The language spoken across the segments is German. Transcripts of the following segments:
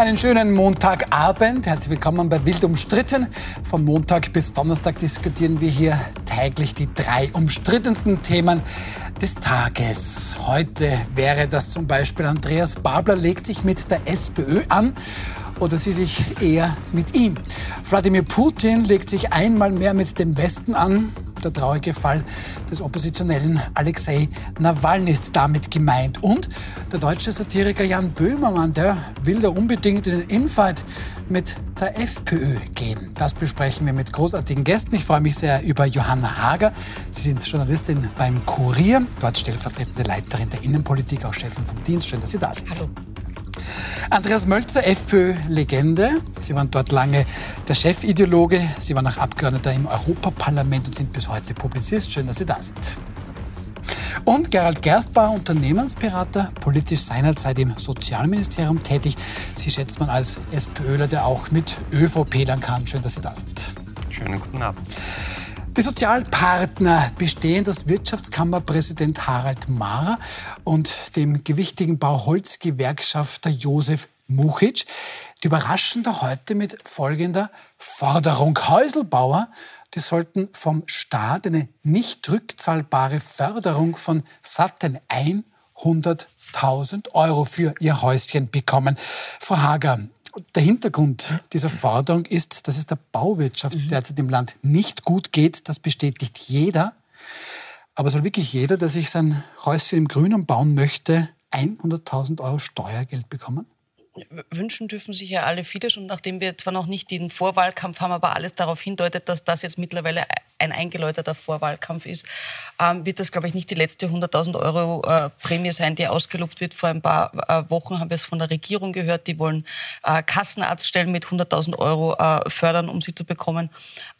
Einen schönen Montagabend. Herzlich willkommen bei Wild umstritten. Von Montag bis Donnerstag diskutieren wir hier täglich die drei umstrittensten Themen des Tages. Heute wäre das zum Beispiel Andreas Babler legt sich mit der SPÖ an oder sie sich eher mit ihm. Wladimir Putin legt sich einmal mehr mit dem Westen an. Der traurige Fall des Oppositionellen Alexei Nawalny ist damit gemeint. Und der deutsche Satiriker Jan Böhmermann, der will da unbedingt in den Infight mit der FPÖ gehen. Das besprechen wir mit großartigen Gästen. Ich freue mich sehr über Johanna Hager. Sie sind Journalistin beim Kurier, dort stellvertretende Leiterin der Innenpolitik, auch Chefin vom Dienst. Schön, dass Sie da sind. Hallo. Andreas Mölzer, FPÖ-Legende. Sie waren dort lange der Chefideologe. Sie waren auch Abgeordneter im Europaparlament und sind bis heute Publizist. Schön, dass Sie da sind. Und Gerald Gerstbauer, Unternehmensberater, politisch seinerzeit im Sozialministerium tätig. Sie schätzt man als SPÖler, der auch mit ÖVP-Lern kann. Schön, dass Sie da sind. Schönen guten Abend. Die Sozialpartner bestehen aus Wirtschaftskammerpräsident Harald Mahrer und dem gewichtigen Bauholzgewerkschafter Josef Muchic. Die überraschen da heute mit folgender Forderung. Häuselbauer, die sollten vom Staat eine nicht rückzahlbare Förderung von satten 100.000 Euro für ihr Häuschen bekommen. Frau Hager, der Hintergrund dieser Forderung ist, dass es der Bauwirtschaft mhm. derzeit im Land nicht gut geht. Das bestätigt jeder. Aber soll wirklich jeder, der sich sein Häuschen im Grünen bauen möchte, 100.000 Euro Steuergeld bekommen? Wünschen dürfen sich ja alle vieles. Und nachdem wir zwar noch nicht den Vorwahlkampf haben, aber alles darauf hindeutet, dass das jetzt mittlerweile ein eingeläuterter Vorwahlkampf ist, ähm, wird das, glaube ich, nicht die letzte 100.000 Euro äh, Prämie sein, die ausgelobt wird. Vor ein paar äh, Wochen haben wir es von der Regierung gehört, die wollen äh, Kassenarztstellen mit 100.000 Euro äh, fördern, um sie zu bekommen.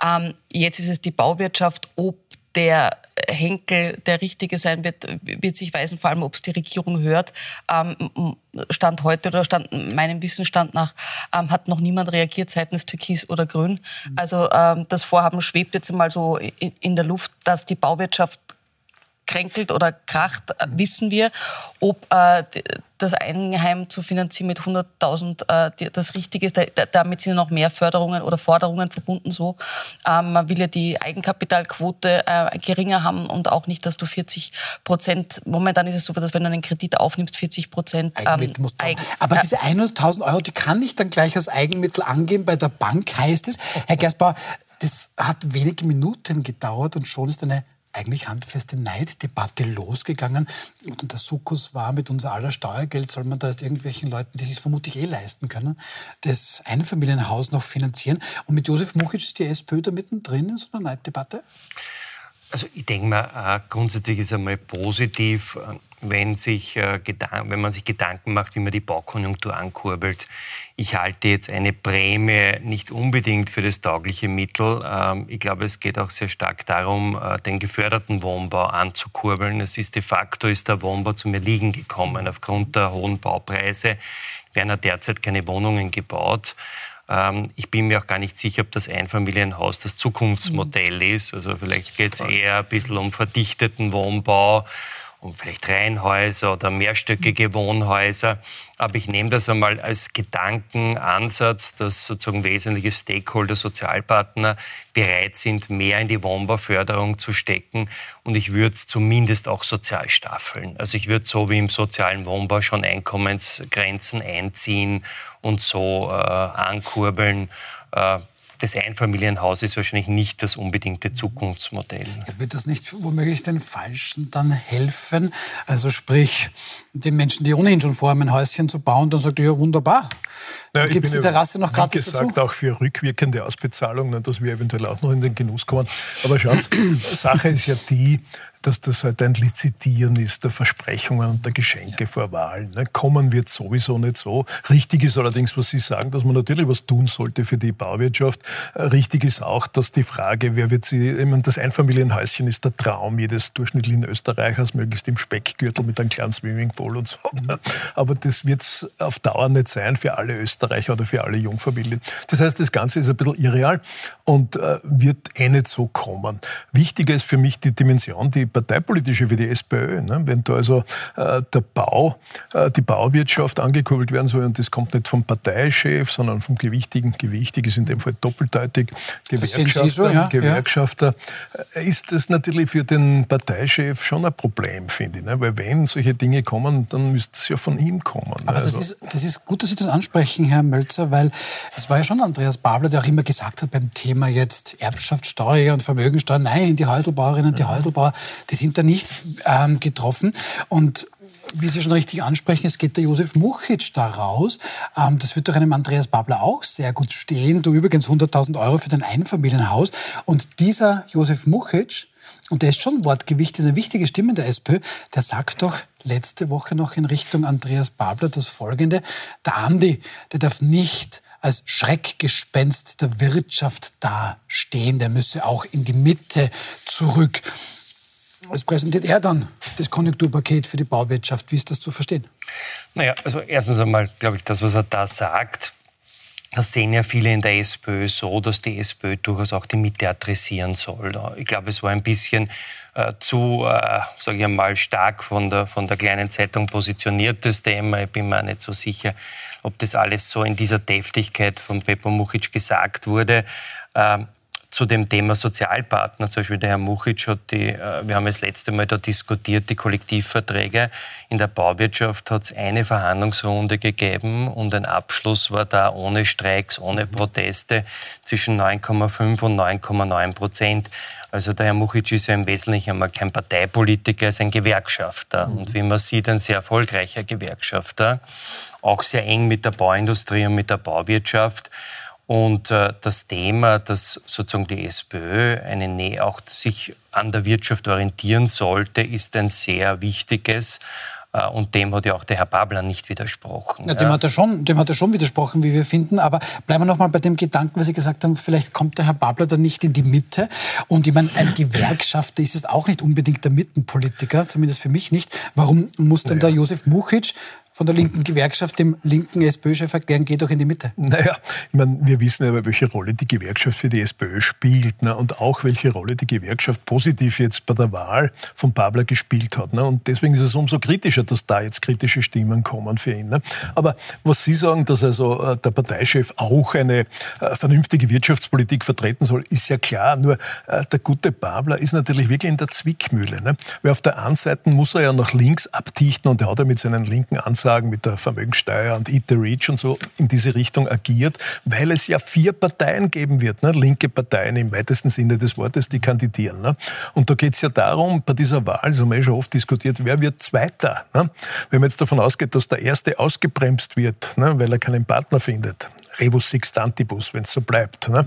Ähm, jetzt ist es die Bauwirtschaft, ob der Henkel der richtige sein wird, wird sich weisen, vor allem ob es die Regierung hört. Ähm, Stand heute oder Stand meinem Wissensstand nach ähm, hat noch niemand reagiert seitens Türkis oder Grün. Mhm. Also ähm, das Vorhaben schwebt jetzt einmal so in der Luft, dass die Bauwirtschaft kränkelt oder kracht, äh, wissen wir. Ob äh, das Eigenheim zu finanzieren mit 100.000 äh, das Richtige ist, da, damit sind noch mehr Förderungen oder Forderungen verbunden so. Ähm, man will ja die Eigenkapitalquote äh, geringer haben und auch nicht, dass du 40 Prozent, momentan ist es so, dass wenn du einen Kredit aufnimmst, 40 Prozent ähm, Eigen, Aber diese 100.000 Euro, die kann ich dann gleich als Eigenmittel angeben. Bei der Bank heißt es, Herr Gersbauer, das hat wenige Minuten gedauert und schon ist eine eigentlich handfeste Neiddebatte losgegangen. Und der Sukkus war, mit unser aller Steuergeld soll man da jetzt irgendwelchen Leuten, die sich vermutlich eh leisten können, das Einfamilienhaus noch finanzieren. Und mit Josef Muchic ist die SPÖ da mittendrin in so einer Neiddebatte? Also ich denke mal, äh, grundsätzlich ist einmal positiv, äh, wenn, sich, äh, wenn man sich Gedanken macht, wie man die Baukonjunktur ankurbelt. Ich halte jetzt eine Prämie nicht unbedingt für das taugliche Mittel. Ähm, ich glaube, es geht auch sehr stark darum, den geförderten Wohnbau anzukurbeln. Es ist de facto ist der Wohnbau zum Erliegen gekommen. Aufgrund der hohen Baupreise werden ja derzeit keine Wohnungen gebaut. Ähm, ich bin mir auch gar nicht sicher, ob das Einfamilienhaus das Zukunftsmodell mhm. ist. Also vielleicht geht es eher ein bisschen um verdichteten Wohnbau um vielleicht Reihenhäuser oder mehrstöckige Wohnhäuser. Aber ich nehme das einmal als Gedankenansatz, dass sozusagen wesentliche Stakeholder, Sozialpartner bereit sind, mehr in die Wohnbauförderung zu stecken. Und ich würde es zumindest auch sozial staffeln. Also ich würde so wie im sozialen Wohnbau schon Einkommensgrenzen einziehen und so äh, ankurbeln. Äh, das Einfamilienhaus ist wahrscheinlich nicht das unbedingte Zukunftsmodell. Ja, wird das nicht womöglich den Falschen dann helfen? Also sprich, den Menschen, die ohnehin schon vorhaben, ein Häuschen zu bauen, dann sagt ihr, ja wunderbar. Ja, gibt es die Terrasse noch gratis gesagt, dazu? auch für rückwirkende Ausbezahlung, dass wir eventuell auch noch in den Genuss kommen. Aber schauen Sie, Sache ist ja die, dass das halt ein Lizitieren ist der Versprechungen und der Geschenke vor Wahlen. Ne? Kommen wird sowieso nicht so. Richtig ist allerdings, was Sie sagen, dass man natürlich was tun sollte für die Bauwirtschaft. Äh, richtig ist auch, dass die Frage, wer wird sie, ich meine, das Einfamilienhäuschen ist der Traum jedes durchschnittlichen Österreichers, möglichst im Speckgürtel mit einem kleinen Swimmingpool und so. Mhm. Aber das wird es auf Dauer nicht sein für alle Österreicher oder für alle Jungfamilien. Das heißt, das Ganze ist ein bisschen irreal und äh, wird eh nicht so kommen. Wichtiger ist für mich die Dimension, die parteipolitische wie die SPÖ. Ne? Wenn da also äh, der Bau, äh, die Bauwirtschaft angekurbelt werden soll und das kommt nicht vom Parteichef, sondern vom gewichtigen, gewichtig ist in dem Fall doppeldeutig, Gewerkschafter, so, ja? Gewerkschafter, ja. Äh, ist das natürlich für den Parteichef schon ein Problem, finde ich. Ne? Weil wenn solche Dinge kommen, dann müsste es ja von ihm kommen. Aber also. das, ist, das ist gut, dass Sie das ansprechen, Herr Mölzer, weil es war ja schon Andreas Babler, der auch immer gesagt hat beim Thema jetzt Erbschaftssteuer und Vermögensteuer, nein, die Häuselbauerinnen und die Häuselbauer, die sind da nicht ähm, getroffen. Und wie Sie schon richtig ansprechen, es geht der Josef Muchitsch da raus. Ähm, das wird doch einem Andreas Babler auch sehr gut stehen. Du übrigens 100.000 Euro für dein Einfamilienhaus. Und dieser Josef Muchitsch, und der ist schon Wortgewicht, ist eine wichtige Stimme in der SPÖ, der sagt doch letzte Woche noch in Richtung Andreas Babler das Folgende. Der Andi, der darf nicht als Schreckgespenst der Wirtschaft dastehen. Der müsse auch in die Mitte zurück. Was präsentiert er dann, das Konjunkturpaket für die Bauwirtschaft? Wie ist das zu verstehen? Naja, also erstens einmal, glaube ich, das, was er da sagt, das sehen ja viele in der SPÖ so, dass die SPÖ durchaus auch die Mitte adressieren soll. Ich glaube, es war ein bisschen äh, zu, äh, sage ich einmal, stark von der, von der kleinen Zeitung positioniert, das Thema. Ich bin mir nicht so sicher, ob das alles so in dieser Deftigkeit von Pepo Muchic gesagt wurde. Ähm, zu dem Thema Sozialpartner, zum Beispiel der Herr Muchic hat die, äh, wir haben das letzte Mal da diskutiert, die Kollektivverträge. In der Bauwirtschaft hat es eine Verhandlungsrunde gegeben und ein Abschluss war da ohne Streiks, ohne Proteste zwischen 9,5 und 9,9 Prozent. Also der Herr Muchic ist ja im Wesentlichen einmal kein Parteipolitiker, er ist ein Gewerkschafter. Mhm. Und wie man sieht, ein sehr erfolgreicher Gewerkschafter. Auch sehr eng mit der Bauindustrie und mit der Bauwirtschaft. Und äh, das Thema, dass sozusagen die SPÖ eine Nähe auch sich an der Wirtschaft orientieren sollte, ist ein sehr wichtiges. Äh, und dem hat ja auch der Herr Babler nicht widersprochen. Ja, dem, ja. Hat er schon, dem hat er schon widersprochen, wie wir finden. Aber bleiben wir noch mal bei dem Gedanken, was Sie gesagt haben, vielleicht kommt der Herr Babler dann nicht in die Mitte. Und ich meine, ein Gewerkschafter ist es auch nicht unbedingt der Mittenpolitiker, zumindest für mich nicht. Warum muss denn ja. der Josef Muchic von der linken Gewerkschaft, dem linken SPÖ-Chef erklären, geht doch in die Mitte. Naja, ich meine, wir wissen aber, welche Rolle die Gewerkschaft für die SPÖ spielt ne? und auch welche Rolle die Gewerkschaft positiv jetzt bei der Wahl von Babler gespielt hat. Ne? Und deswegen ist es umso kritischer, dass da jetzt kritische Stimmen kommen für ihn. Ne? Aber was Sie sagen, dass also äh, der Parteichef auch eine äh, vernünftige Wirtschaftspolitik vertreten soll, ist ja klar. Nur äh, der gute Babler ist natürlich wirklich in der Zwickmühle. Ne? Weil auf der einen Seite muss er ja nach links abdichten und er hat ja mit seinen linken Ansagen sagen, mit der Vermögenssteuer und Eat the Rich und so in diese Richtung agiert, weil es ja vier Parteien geben wird, ne? linke Parteien im weitesten Sinne des Wortes, die kandidieren. Ne? Und da geht es ja darum, bei dieser Wahl, so haben wir ja schon oft diskutiert, wer wird Zweiter? Ne? Wenn man jetzt davon ausgeht, dass der Erste ausgebremst wird, ne? weil er keinen Partner findet, Rebus Sixtantibus, wenn es so bleibt, ne?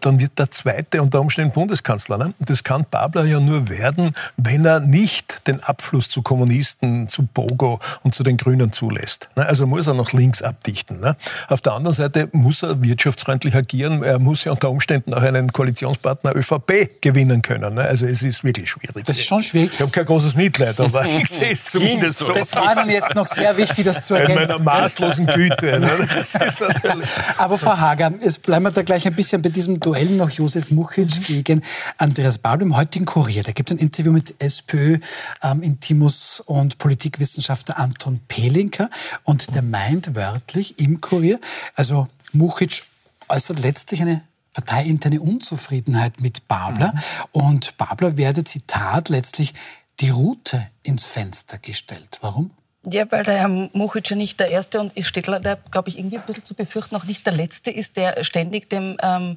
dann wird der zweite unter Umständen Bundeskanzler. Ne? Das kann Babler ja nur werden, wenn er nicht den Abfluss zu Kommunisten, zu Bogo und zu den Grünen zulässt. Ne? Also muss er nach links abdichten. Ne? Auf der anderen Seite muss er wirtschaftsfreundlich agieren. Er muss ja unter Umständen auch einen Koalitionspartner ÖVP gewinnen können. Ne? Also es ist wirklich schwierig. Das ist schon schwierig. Ich habe kein großes Mitleid, aber ich sehe es zumindest so. Das war Ihnen jetzt noch sehr wichtig, das zu erkennen. In meiner maßlosen Güte. Ne? Das ist natürlich aber Frau Hager, jetzt bleiben wir da gleich ein bisschen bei diesem Duell noch Josef Muchic gegen Andreas Babel im heutigen Kurier. Da gibt es ein Interview mit SPÖ-Intimus ähm, und Politikwissenschaftler Anton Pelinker und der meint wörtlich im Kurier, also Muchic äußert letztlich eine parteiinterne Unzufriedenheit mit Babler mhm. und Babler werde, Zitat, letztlich die Route ins Fenster gestellt. Warum? Ja, weil der Herr Muchic ja nicht der Erste und ist Städtler, der, glaube ich, irgendwie ein bisschen zu befürchten, auch nicht der Letzte ist, der ständig dem ähm,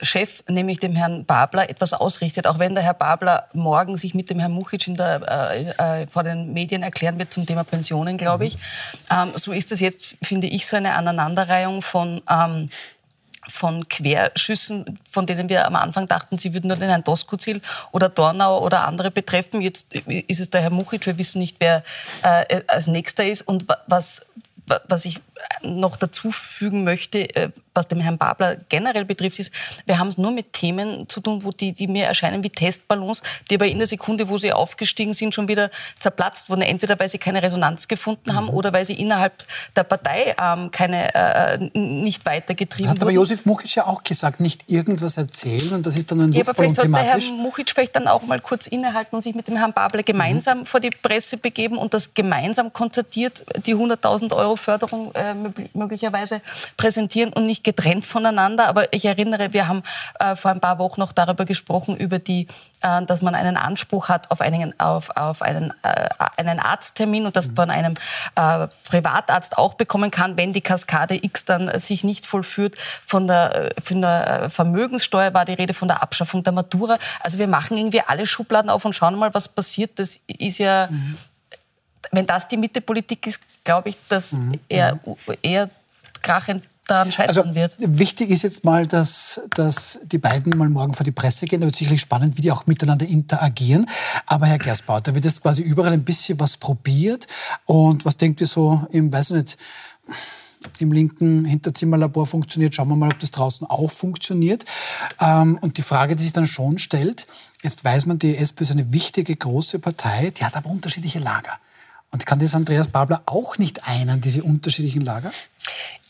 Chef, nämlich dem Herrn Babler, etwas ausrichtet. Auch wenn der Herr Babler morgen sich mit dem Herrn Muchic in der, äh, äh, vor den Medien erklären wird zum Thema Pensionen, glaube mhm. ich. Ähm, so ist es jetzt, finde ich, so eine Aneinanderreihung von... Ähm, von Querschüssen, von denen wir am Anfang dachten, sie würden nur den Herrn Doskozil oder Dornau oder andere betreffen. Jetzt ist es der Herr Muchic. Wir wissen nicht, wer äh, als Nächster ist. Und was, was ich noch dazu fügen möchte, äh, was dem Herrn Babler generell betrifft, ist, wir haben es nur mit Themen zu tun, wo die, die mir erscheinen wie Testballons, die aber in der Sekunde, wo sie aufgestiegen sind, schon wieder zerplatzt wurden. Entweder weil sie keine Resonanz gefunden haben mhm. oder weil sie innerhalb der Partei ähm, keine, äh, nicht weitergetrieben Hat aber Josef Muchic ja auch gesagt, nicht irgendwas erzählen und das ist dann ein ja, aber vielleicht sollte Herr Muchic vielleicht dann auch mal kurz innehalten und sich mit dem Herrn Babler gemeinsam mhm. vor die Presse begeben und das gemeinsam konzertiert die 100.000 Euro Förderung äh, möglicherweise präsentieren und nicht getrennt voneinander. Aber ich erinnere, wir haben äh, vor ein paar Wochen noch darüber gesprochen, über die, äh, dass man einen Anspruch hat auf einen, auf, auf einen, äh, einen Arzttermin und das von einem äh, Privatarzt auch bekommen kann, wenn die Kaskade X dann sich nicht vollführt. Von der, von der Vermögenssteuer war die Rede, von der Abschaffung der Matura. Also wir machen irgendwie alle Schubladen auf und schauen mal, was passiert. Das ist ja, mhm. wenn das die Mittepolitik ist, glaube ich, dass mhm. eher, eher krachend daran scheitern also, wird. Wichtig ist jetzt mal, dass, dass die beiden mal morgen vor die Presse gehen. Da wird sicherlich spannend, wie die auch miteinander interagieren. Aber Herr Gersbauer, da wird jetzt quasi überall ein bisschen was probiert. Und was denkt ihr so im, weiß nicht, im linken Hinterzimmerlabor funktioniert. Schauen wir mal, ob das draußen auch funktioniert. Ähm, und die Frage, die sich dann schon stellt, jetzt weiß man, die SPÖ ist eine wichtige, große Partei, die hat aber unterschiedliche Lager. Und kann das Andreas Babler auch nicht einen, diese unterschiedlichen Lager?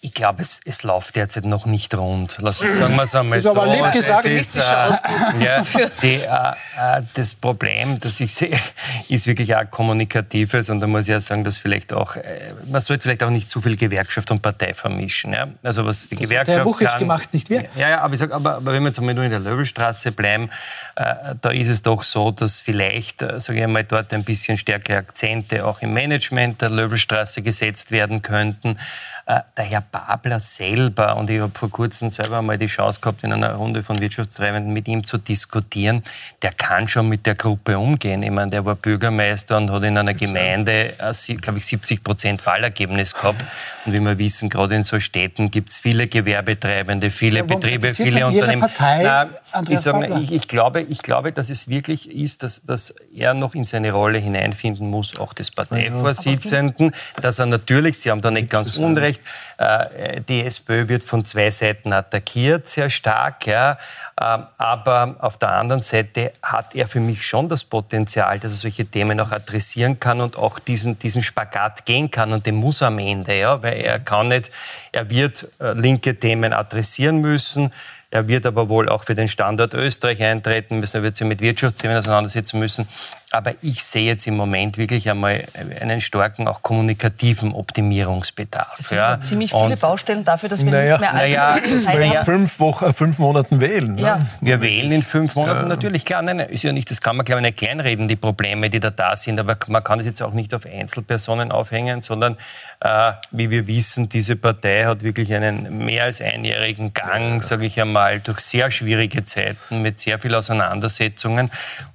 Ich glaube, es, es läuft derzeit noch nicht rund. Lass, sagen wir es einmal so. aber lieb gesagt. Ist, äh, ja, die, äh, äh, das Problem, das ich sehe, ist wirklich auch kommunikatives. Und da muss ich ja sagen, dass vielleicht auch, äh, man sollte vielleicht auch nicht zu viel Gewerkschaft und Partei vermischen. Ja? Also was die das Gewerkschaft hat der kann, gemacht, nicht wir. Ja, ja, aber ich sage, aber, aber, wenn wir jetzt einmal nur in der Löwelstraße bleiben, äh, da ist es doch so, dass vielleicht, äh, sage ich einmal, dort ein bisschen stärkere Akzente auch im Management der Löwelstraße gesetzt werden könnten. Äh, der Herr Babler selber, und ich habe vor kurzem selber mal die Chance gehabt, in einer Runde von Wirtschaftstreibenden mit ihm zu diskutieren, der kann schon mit der Gruppe umgehen. Ich meine, der war Bürgermeister und hat in einer Gemeinde, äh, glaube ich, 70 Prozent Wahlergebnis gehabt. Und wie wir wissen, gerade in so Städten gibt es viele Gewerbetreibende, viele ja, Betriebe, viele Unternehmen. Partei, Na, ich, sage, ich, ich, glaube, ich glaube, dass es wirklich ist, dass, dass er noch in seine Rolle hineinfinden muss, auch des Parteivorsitzenden, dass er natürlich, Sie haben da nicht ganz unrecht, Unrecht. Äh, die SPÖ wird von zwei Seiten attackiert, sehr stark. Ja. Ähm, aber auf der anderen Seite hat er für mich schon das Potenzial, dass er solche Themen auch adressieren kann und auch diesen, diesen Spagat gehen kann. Und den muss er am Ende, ja, weil er kann nicht, er wird äh, linke Themen adressieren müssen. Er wird aber wohl auch für den Standort Österreich eintreten müssen. Er wird sich mit Wirtschaftsthemen auseinandersetzen müssen. Aber ich sehe jetzt im Moment wirklich einmal einen starken, auch kommunikativen Optimierungsbedarf. Das sind ja. ziemlich viele und Baustellen dafür, dass wir naja, nicht mehr naja, naja, fünf, Wochen, fünf Monaten wählen. Ne? Ja. Wir wählen in fünf Monaten ja. natürlich. Klar, nein, ist ja nicht, das kann man, glaube ich, nicht kleinreden, die Probleme, die da da sind. Aber man kann es jetzt auch nicht auf Einzelpersonen aufhängen, sondern äh, wie wir wissen, diese Partei hat wirklich einen mehr als einjährigen Gang, sage ich einmal, durch sehr schwierige Zeiten mit sehr viel Auseinandersetzungen.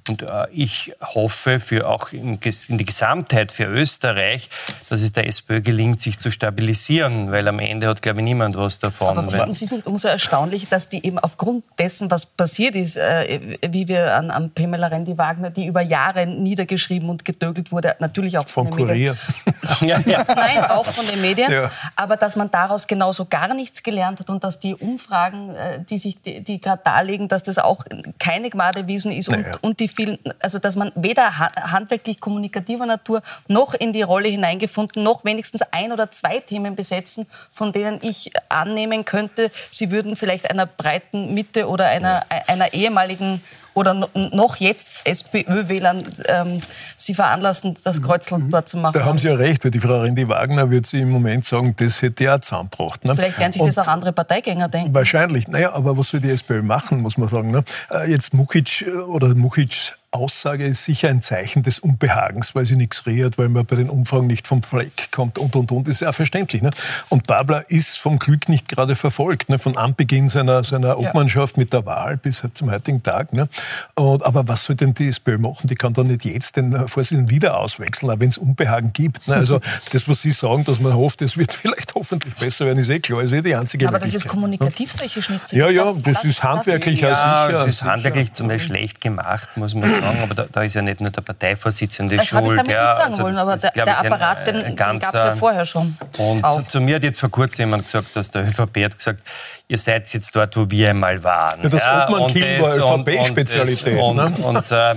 Und äh, ich hoffe für auch in, in, die Gesamtheit für Österreich, dass es der SPÖ gelingt, sich zu stabilisieren, weil am Ende hat, glaube ich, niemand was davon. Aber finden Sie es nicht umso erstaunlich, dass die eben aufgrund dessen, was passiert ist, äh, wie wir an, an Pamela Rendi-Wagner, die über Jahre niedergeschrieben und gedögelt wurde, natürlich auch von, von den Medien. ja, ja. Nein, auch von den Medien. Ja. Aber dass man daraus genauso gar nichts gelernt hat und dass die Umfragen, äh, die sich, die, die gerade darlegen, dass das auch keine Gmadewiesen ist naja. und, und die vielen, also dass man weder handwerklich kommunikativer Natur noch in die Rolle hineingefunden, noch wenigstens ein oder zwei Themen besetzen, von denen ich annehmen könnte, sie würden vielleicht einer breiten Mitte oder einer, einer ehemaligen oder noch jetzt SPÖ-Wählern ähm, sie veranlassen, das mhm. Kreuzl mhm. dort zu machen. Da haben Sie ja recht, weil die Frau Rendi Wagner wird sie im Moment sagen, das hätte ja zusammengebracht. Ne? Vielleicht werden sich Und das auch andere Parteigänger denken. Wahrscheinlich. Naja, aber was soll die SPÖ machen, muss man sagen. Ne? Äh, jetzt Mukic äh, oder Mukic Aussage ist sicher ein Zeichen des Unbehagens, weil sie nichts redet, weil man bei den Umfragen nicht vom Fleck kommt und, und, und. Ist ja verständlich. Ne? Und Babler ist vom Glück nicht gerade verfolgt, ne? von Anbeginn seiner, seiner Obmannschaft mit der Wahl bis zum heutigen Tag. Ne? Und, aber was soll denn die SPÖ machen? Die kann doch nicht jetzt den Vorsitzenden wieder auswechseln, wenn es Unbehagen gibt. Ne? Also das, was Sie sagen, dass man hofft, es wird vielleicht hoffentlich besser werden, ist eh klar. Ist eh die einzige Aber das ist kommunikativ, solche Schnitzel. Ja, ja, das, das ist handwerklich. Das ist, ja, sicher, das ist handwerklich zum Beispiel schlecht gemacht, muss man sagen sagen, aber da, da, ist ja nicht nur der Parteivorsitzende das schuld. Das habe ich damit ja, nicht sagen also wollen, aber der, der, Apparat, ein, ein den, den gab es ja vorher schon. Und zu, zu, mir hat jetzt vor kurzem jemand gesagt, dass der ÖVP hat gesagt, ihr seid jetzt dort, wo wir einmal waren. Ja, das ja, Obmann-Kiel war ÖVP-Spezialität. Und, und, ne? und, und äh,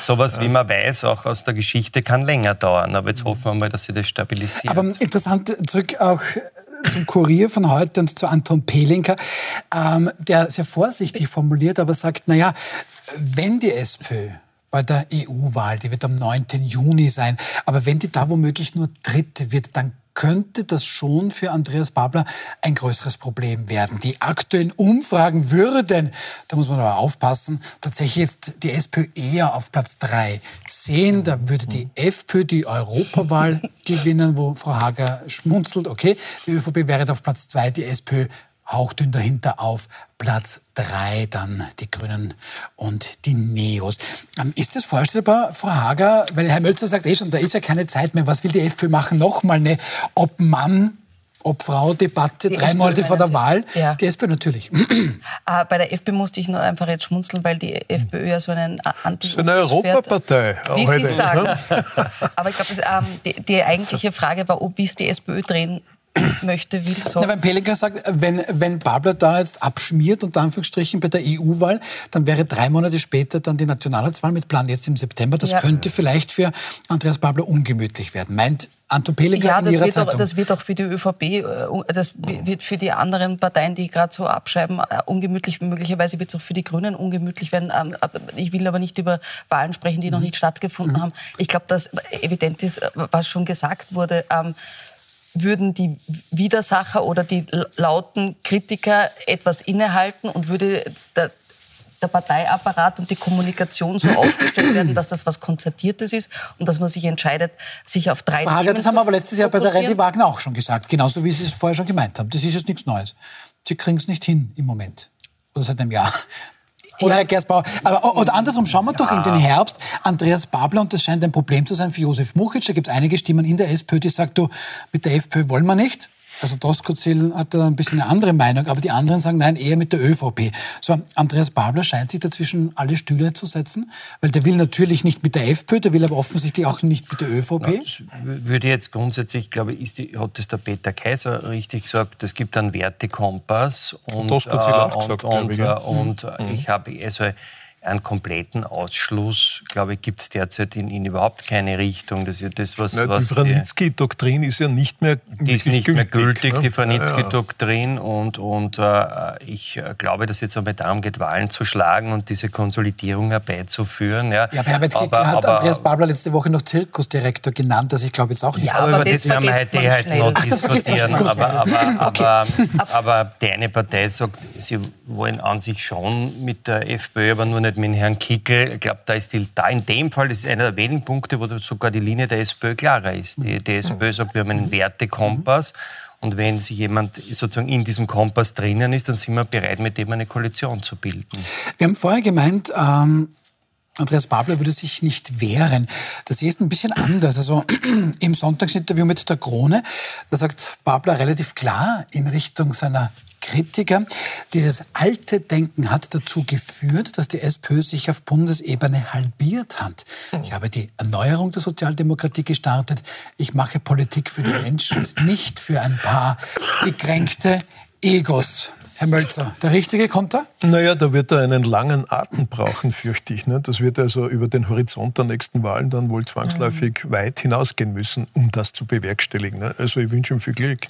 sowas, wie man weiß, auch aus der Geschichte, kann länger dauern. Aber jetzt hoffen wir mal, dass sich das stabilisiert. Aber interessant, zurück auch zum Kurier von heute und zu Anton Pelinka, ähm, der sehr vorsichtig formuliert, aber sagt, naja, wenn die SPÖ bei der EU-Wahl, die wird am 9. Juni sein, aber wenn die da womöglich nur Dritte wird, dann könnte das schon für Andreas Babler ein größeres Problem werden. Die aktuellen Umfragen würden, da muss man aber aufpassen, tatsächlich jetzt die SPÖ eher auf Platz 3 sehen. Da würde die FPÖ die Europawahl gewinnen, wo Frau Hager schmunzelt. Okay, die ÖVP wäre auf Platz 2, die SPÖ hauchdünn dahinter auf Platz 3 dann die Grünen und die Neos. Ähm, ist das vorstellbar, Frau Hager? Weil Herr Mölzer sagt eh schon, da ist ja keine Zeit mehr. Was will die FPÖ machen? Nochmal eine Ob-Mann- Ob-Frau-Debatte, drei Monate vor der Wahl. Ja. Die SPÖ natürlich. Ah, bei der FPÖ musste ich nur einfach jetzt schmunzeln, weil die FPÖ ja so einen anti so eine Europapartei. Wie Sie sagen. Aber ich glaube, ähm, die, die, eigentliche Frage war, ob es die SPÖ drehen möchte, will, so. Na, wenn Pelinka sagt, wenn, wenn Babler da jetzt abschmiert, unter Anführungsstrichen, bei der EU-Wahl, dann wäre drei Monate später dann die Nationalratswahl mit Plan jetzt im September. Das ja. könnte vielleicht für Andreas Babler ungemütlich werden. Meint Anton Pelinka ja, in Ihrer Zeitung? Auch, das wird auch für die ÖVP, äh, das wird für die anderen Parteien, die gerade so abschreiben, äh, ungemütlich. Möglicherweise wird es auch für die Grünen ungemütlich werden. Ähm, ich will aber nicht über Wahlen sprechen, die noch mhm. nicht stattgefunden mhm. haben. Ich glaube, dass evident ist, was schon gesagt wurde, ähm, würden die Widersacher oder die lauten Kritiker etwas innehalten und würde der, der Parteiapparat und die Kommunikation so aufgestellt werden, dass das was Konzertiertes ist und dass man sich entscheidet, sich auf drei Frage, Themen Das haben wir aber letztes Jahr bei der Randy Wagner auch schon gesagt, genauso wie Sie es vorher schon gemeint haben. Das ist jetzt nichts Neues. Sie kriegen es nicht hin im Moment. Oder seit einem Jahr. Oder Herr Gersbauer. Aber, oder andersrum, schauen wir ja. doch in den Herbst. Andreas Babler, und das scheint ein Problem zu sein für Josef Muchitsch, da gibt es einige Stimmen in der SPÖ, die sagen, du, mit der FPÖ wollen wir nicht. Also Doskozil hat da ein bisschen eine andere Meinung, aber die anderen sagen nein, eher mit der ÖVP. So, Andreas Babler scheint sich dazwischen alle Stühle zu setzen, weil der will natürlich nicht mit der FPÖ, der will aber offensichtlich auch nicht mit der ÖVP. Na, würde jetzt grundsätzlich, glaube ich, die, hat das der Peter Kaiser richtig gesagt, es gibt einen Wertekompass und, und, äh, und, und, ich, ja. und mhm. ich habe also einen kompletten Ausschluss, glaube ich, gibt es derzeit in, in, überhaupt keine Richtung. Das ist das, was, Na, was die Vranitzky-Doktrin ist ja nicht mehr Die ist nicht gültig, mehr gültig, ne? die Vranitzky-Doktrin. Und, und äh, ich glaube, dass jetzt einmal darum geht, Wahlen zu schlagen und diese Konsolidierung herbeizuführen. Ja, ja aber Herbert Kickl hat aber, Andreas Babler letzte Woche noch Zirkusdirektor genannt. Das ich glaube jetzt auch nicht. Ja, aber, aber das werden wir heute halt noch Ach, diskutieren. Aber, aber, okay. aber, aber die eine Partei sagt, sie wollen an sich schon mit der FPÖ, aber nur nicht mit Herrn Kickel. Ich glaube, da ist die, da in dem Fall das ist einer der wenigen Punkte, wo sogar die Linie der SPÖ klarer ist. Die, die SPÖ sagt, wir haben einen Wertekompass. Und wenn sich jemand sozusagen in diesem Kompass drinnen ist, dann sind wir bereit, mit dem eine Koalition zu bilden. Wir haben vorher gemeint, ähm, Andreas Babler würde sich nicht wehren. Das ist ein bisschen anders. Also im Sonntagsinterview mit der Krone, da sagt Babler relativ klar in Richtung seiner Kritiker. Dieses alte Denken hat dazu geführt, dass die SPÖ sich auf Bundesebene halbiert hat. Ich habe die Erneuerung der Sozialdemokratie gestartet. Ich mache Politik für die Menschen nicht für ein paar gekränkte Egos. Herr Mölzer, der richtige Konter? Naja, da wird er einen langen Atem brauchen, fürchte ich. Ne? Das wird also über den Horizont der nächsten Wahlen dann wohl zwangsläufig mhm. weit hinausgehen müssen, um das zu bewerkstelligen. Ne? Also ich wünsche ihm viel Glück.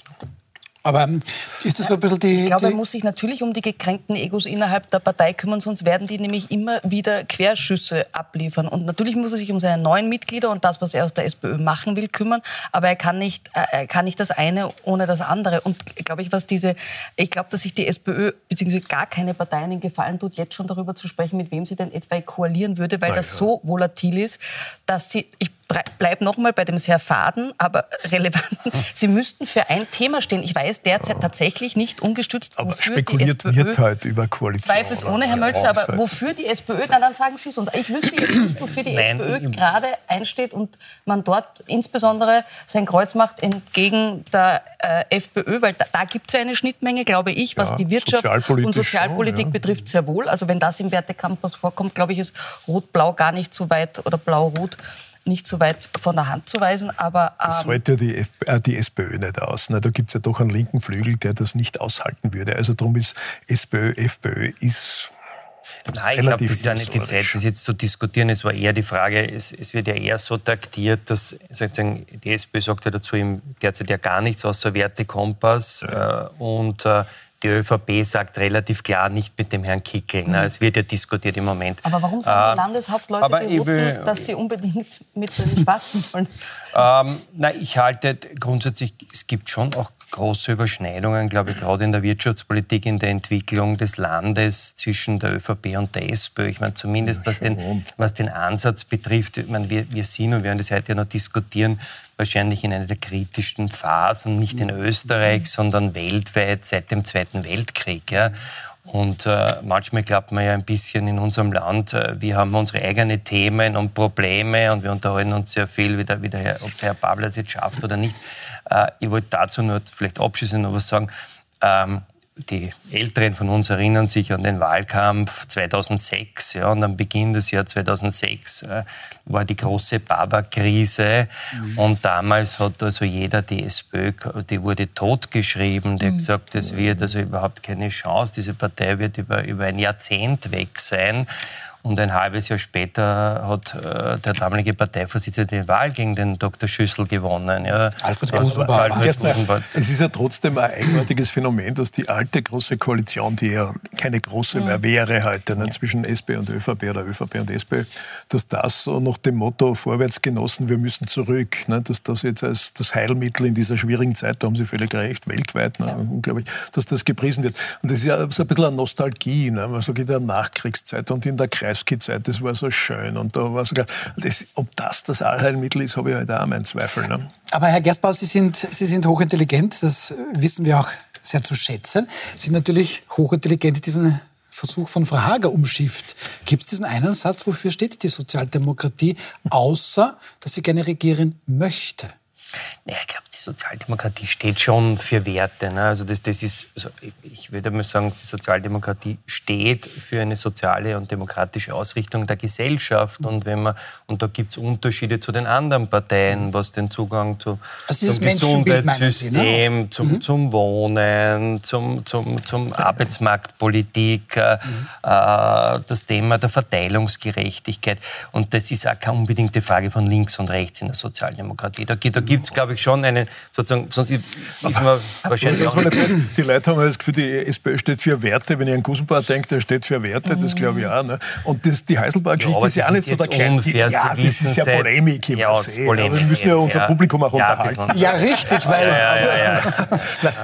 Aber ähm, ist das so ein bisschen die. Ich glaube, er muss sich natürlich um die gekränkten Egos innerhalb der Partei kümmern, sonst werden die nämlich immer wieder Querschüsse abliefern. Und natürlich muss er sich um seine neuen Mitglieder und das, was er aus der SPÖ machen will, kümmern. Aber er kann nicht, äh, er kann nicht das eine ohne das andere. Und glaube ich, was diese, ich glaube, dass sich die SPÖ bzw. gar keine Partei einen Gefallen tut, jetzt schon darüber zu sprechen, mit wem sie denn etwa koalieren würde, weil Na das so volatil ist, dass sie, ich bleibe nochmal bei dem sehr faden, aber relevanten. Sie müssten für ein Thema stehen. Ich weiß derzeit tatsächlich nicht ungestützt, aber wofür spekuliert die SPÖ... wird halt über Koalition. Zweifelsohne, Herr Mölzer, aber wofür die SPÖ... Na, dann sagen Sie es uns. Ich wüsste jetzt nicht, wofür die Nein. SPÖ gerade einsteht und man dort insbesondere sein Kreuz macht entgegen der äh, FPÖ, weil da, da gibt es ja eine Schnittmenge, glaube ich, was ja, die Wirtschaft und Sozialpolitik schon, ja. betrifft, sehr wohl. Also wenn das im Wertecampus vorkommt, glaube ich, ist Rot-Blau gar nicht so weit oder Blau-Rot nicht so weit von der Hand zu weisen. Aber, ähm, das heute die, F äh, die SPÖ nicht aus. Ne? Da gibt es ja doch einen linken Flügel, der das nicht aushalten würde. Also darum ist SPÖ, FPÖ ist Nein, ich glaube, das ist ja nicht die Zeit, das jetzt zu diskutieren. Es war eher die Frage, es, es wird ja eher so taktiert, dass sozusagen die SPÖ sagt ja dazu im derzeit ja gar nichts außer Wertekompass. Ja. Äh, und äh, die ÖVP sagt relativ klar nicht mit dem Herrn Kickel. Mhm. Es wird ja diskutiert im Moment. Aber warum sagen die äh, Landeshauptleute der Roten, dass sie unbedingt mit den Schwarzen wollen? Ähm, na, ich halte grundsätzlich, es gibt schon auch große Überschneidungen, glaube ich, gerade in der Wirtschaftspolitik, in der Entwicklung des Landes zwischen der ÖVP und der SPÖ. Ich meine, zumindest was den, was den Ansatz betrifft, ich meine, wir, wir sind und werden das heute ja noch diskutieren, wahrscheinlich in einer der kritischsten Phasen, nicht in Österreich, sondern weltweit seit dem Zweiten Weltkrieg. Ja. Und äh, manchmal glaubt man ja ein bisschen in unserem Land, äh, wir haben unsere eigenen Themen und Probleme und wir unterhalten uns sehr viel, wie der, wie der Herr, ob der Herr Pabler es jetzt schafft oder nicht. Äh, ich wollte dazu nur vielleicht abschließend noch was sagen. Ähm, die Älteren von uns erinnern sich an den Wahlkampf 2006. Ja, und am Beginn des Jahres 2006 äh, war die große Baba-Krise. Mhm. Und damals hat also jeder die SPÖ, die wurde totgeschrieben. Der hat mhm. gesagt, es wird also überhaupt keine Chance. Diese Partei wird über, über ein Jahrzehnt weg sein. Und ein halbes Jahr später hat äh, der damalige Parteivorsitzende die Wahl gegen den Dr. Schüssel gewonnen. Ja. Alfred Gusenbauer. Es ist ja trotzdem ein eigenartiges Phänomen, dass die alte große Koalition, die ja keine große mehr wäre heute, ne, zwischen SP und ÖVP oder ÖVP und SP, dass das so nach dem Motto Vorwärtsgenossen, wir müssen zurück, ne, dass das jetzt als das Heilmittel in dieser schwierigen Zeit, da haben Sie völlig recht, weltweit, ne, ja. unglaublich, dass das gepriesen wird. Und das ist ja so ein bisschen eine Nostalgie, ne, man sagt in der Nachkriegszeit und in der Kreis Kreisky-Zeit, das war so schön. Und da war sogar, das, ob das das Allheilmittel ist, habe ich halt auch meinen Zweifel. Ne? Aber Herr Gerstbau, Sie sind, Sie sind hochintelligent, das wissen wir auch sehr zu schätzen. Sie sind natürlich hochintelligent in diesen Versuch von Frau Hager umschifft. Gibt es diesen einen Satz, wofür steht die Sozialdemokratie, außer dass sie gerne regieren möchte? Ja, ich glaube, Sozialdemokratie steht schon für Werte. Ne? Also das, das ist, also ich würde mal sagen, die Sozialdemokratie steht für eine soziale und demokratische Ausrichtung der Gesellschaft. Und wenn man und da gibt es Unterschiede zu den anderen Parteien, was den Zugang zu, also zum Gesundheitssystem, ne? zum, mhm. zum Wohnen, zum, zum, zum Arbeitsmarktpolitik, äh, mhm. äh, das Thema der Verteilungsgerechtigkeit. Und das ist auch keine unbedingte Frage von links und rechts in der Sozialdemokratie. Da, da gibt es, glaube ich, schon einen sozusagen, sonst ist man wahrscheinlich auch Die Leute haben das Gefühl, die SPÖ steht für Werte. Wenn ich an Gusenbauer denke, der steht für Werte, das glaube ich auch. Ne? Und das, die Heiselbauer-Geschichte ja, ist ja auch nicht so der kleine... Ja, das ist ja Polemik. Ja, das Polemik. Aber wir müssen ja unser Publikum auch unterhalten. Ja, richtig, weil...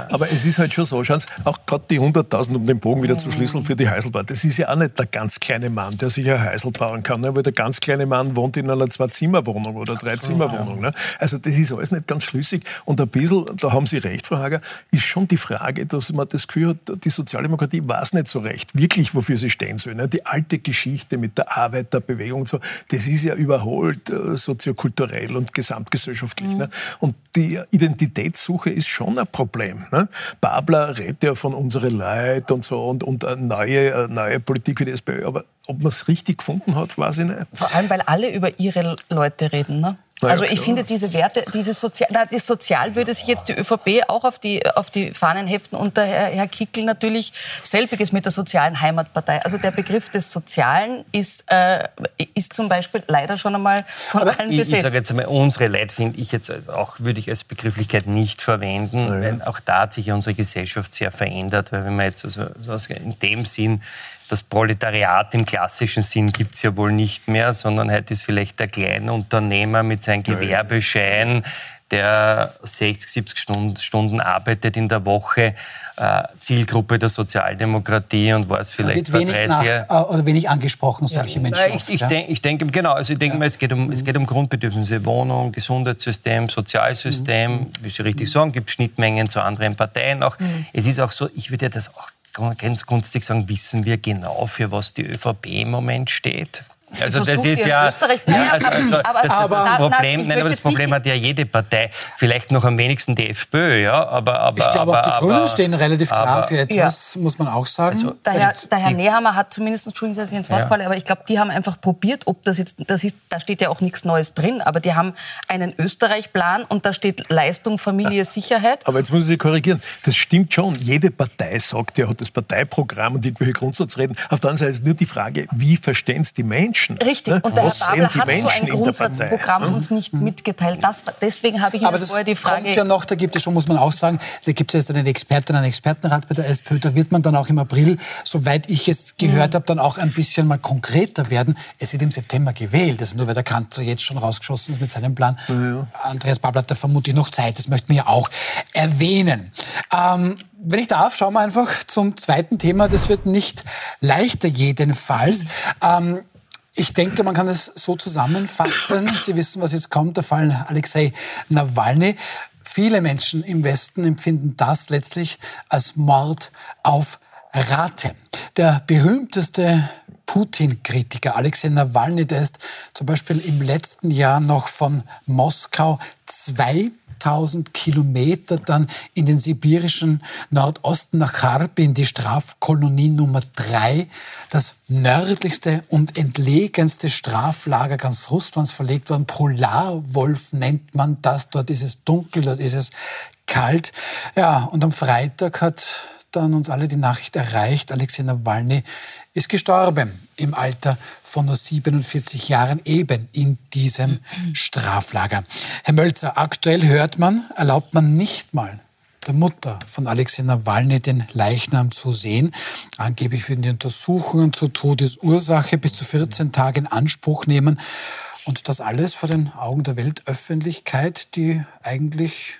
aber es ist halt schon so, schauen Sie, auch gerade die 100.000, um den Bogen wieder zu schlüsseln für die Heiselbauer, das ist ja auch nicht der ganz kleine Mann, der sich ein Heisel bauen kann, ne? weil der ganz kleine Mann wohnt in einer Zwei-Zimmer-Wohnung oder Drei-Zimmer-Wohnung. Ne? Also das ist alles nicht ganz schlüssig. Und ein bisschen, da haben Sie recht, Frau Hager, ist schon die Frage, dass man das Gefühl hat, die Sozialdemokratie weiß nicht so recht, wirklich, wofür sie stehen soll. Ne? Die alte Geschichte mit der Arbeiterbewegung und so, das ist ja überholt äh, soziokulturell und gesamtgesellschaftlich. Mhm. Ne? Und die Identitätssuche ist schon ein Problem. Ne? Babler redet ja von unseren Leid und so und, und eine neue, eine neue Politik wie die SPÖ, aber ob man es richtig gefunden hat, weiß ich nicht. Vor allem, weil alle über ihre Leute reden. Ne? Also ich finde diese Werte, dieses Sozial, das Sozial würde sich jetzt die ÖVP auch auf die, auf die Fahnen heften und der Herr, Herr Kickel natürlich selbiges mit der sozialen Heimatpartei. Also der Begriff des Sozialen ist, äh, ist zum Beispiel leider schon einmal von Aber allen ich, besetzt. Ich sage jetzt einmal, unsere Leute finde ich jetzt auch, würde ich als Begrifflichkeit nicht verwenden, ja. weil auch da hat sich unsere Gesellschaft sehr verändert, weil wenn man jetzt also, also in dem Sinn das Proletariat im klassischen Sinn gibt es ja wohl nicht mehr, sondern heute ist vielleicht der Kleinunternehmer mit seinem Gewerbeschein, der 60, 70 Stunden, arbeitet in der Woche, äh, Zielgruppe der Sozialdemokratie und war es vielleicht vor 30 Jahren. Äh, oder wenig angesprochen, solche ja. Menschen. Ich, ich, ja? denk, ich, denke, genau, also ich denke ja. mal, es geht, um, es geht um Grundbedürfnisse, Wohnung, Gesundheitssystem, Sozialsystem, mhm. wie Sie richtig sagen, gibt Schnittmengen zu anderen Parteien auch. Mhm. Es ist auch so, ich würde das auch ganz günstig sagen, wissen wir genau, für was die ÖVP im Moment steht? Also das ist ja, ja also, also aber, das, aber, das Problem, nein, aber das Problem hat ja jede Partei, vielleicht noch am wenigsten die FPÖ, ja, aber, aber ich glaube auch die Grünen stehen relativ klar für etwas, ja. muss man auch sagen. Also, der, Herr, der Herr Nehammer hat zumindest, Entschuldigung, dass ich ins Wort ja. falle, aber ich glaube, die haben einfach probiert, ob das jetzt, das ist, da steht ja auch nichts Neues drin, aber die haben einen Österreich-Plan und da steht Leistung, Familie, Sicherheit. Aber jetzt muss ich Sie korrigieren, das stimmt schon. Jede Partei sagt, ja, hat das Parteiprogramm und irgendwelche Grundsatzreden. Auf der anderen Seite ist nur die Frage, wie verstehen es die Menschen? Richtig. Ne? Und der Was Herr Babler hat Menschen so ein Grundsatzprogramm hm? uns nicht mhm. mitgeteilt. Das, deswegen habe ich Ihnen vorher die Frage... kommt ja noch, da gibt es schon, muss man auch sagen, da gibt es jetzt einen Experten, einen Expertenrat bei der SPÖ. Da wird man dann auch im April, soweit ich es gehört mhm. habe, dann auch ein bisschen mal konkreter werden. Es wird im September gewählt. Also nur weil der Kanzler jetzt schon rausgeschossen ist mit seinem Plan. Ja. Andreas Babler hat da vermutlich noch Zeit. Das möchten wir ja auch erwähnen. Ähm, wenn ich darf, schauen wir einfach zum zweiten Thema. Das wird nicht leichter jedenfalls. Ähm, ich denke, man kann es so zusammenfassen. Sie wissen, was jetzt kommt. Der Fall Alexei Nawalny. Viele Menschen im Westen empfinden das letztlich als Mord auf Rate. Der berühmteste Putin-Kritiker Alexei Nawalny, der ist zum Beispiel im letzten Jahr noch von Moskau zwei 6000 Kilometer dann in den sibirischen Nordosten nach Harbin, die Strafkolonie Nummer drei, das nördlichste und entlegenste Straflager ganz Russlands verlegt worden. Polarwolf nennt man das. Dort ist es dunkel, dort ist es kalt. Ja, und am Freitag hat dann uns alle die Nachricht erreicht, Alexei Nawalny ist gestorben im Alter von nur 47 Jahren eben in diesem Straflager. Herr Mölzer, aktuell hört man, erlaubt man nicht mal der Mutter von Alexei Nawalny den Leichnam zu sehen. Angeblich würden die Untersuchungen zur Todesursache bis zu 14 Tage in Anspruch nehmen. Und das alles vor den Augen der Weltöffentlichkeit, die eigentlich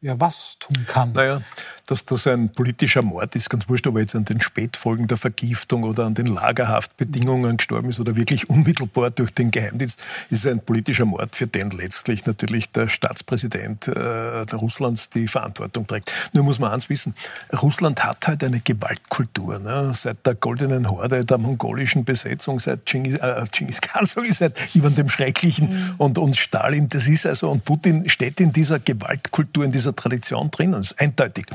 ja was tun kann. Naja, dass das ein politischer Mord ist, ganz wurscht, ob er jetzt an den Spätfolgen der Vergiftung oder an den Lagerhaftbedingungen gestorben ist oder wirklich unmittelbar durch den Geheimdienst, ist ein politischer Mord, für den letztlich natürlich der Staatspräsident äh, Russlands die Verantwortung trägt. Nur muss man eins wissen, Russland hat halt eine Gewaltkultur. Ne? Seit der goldenen Horde der mongolischen Besetzung, seit Genghis, äh, Genghis Khan, ich, seit Ivan dem Schrecklichen mhm. und, und Stalin, das ist also, und Putin steht in dieser Gewaltkultur, in dieser Tradition drinnen, ist eindeutig.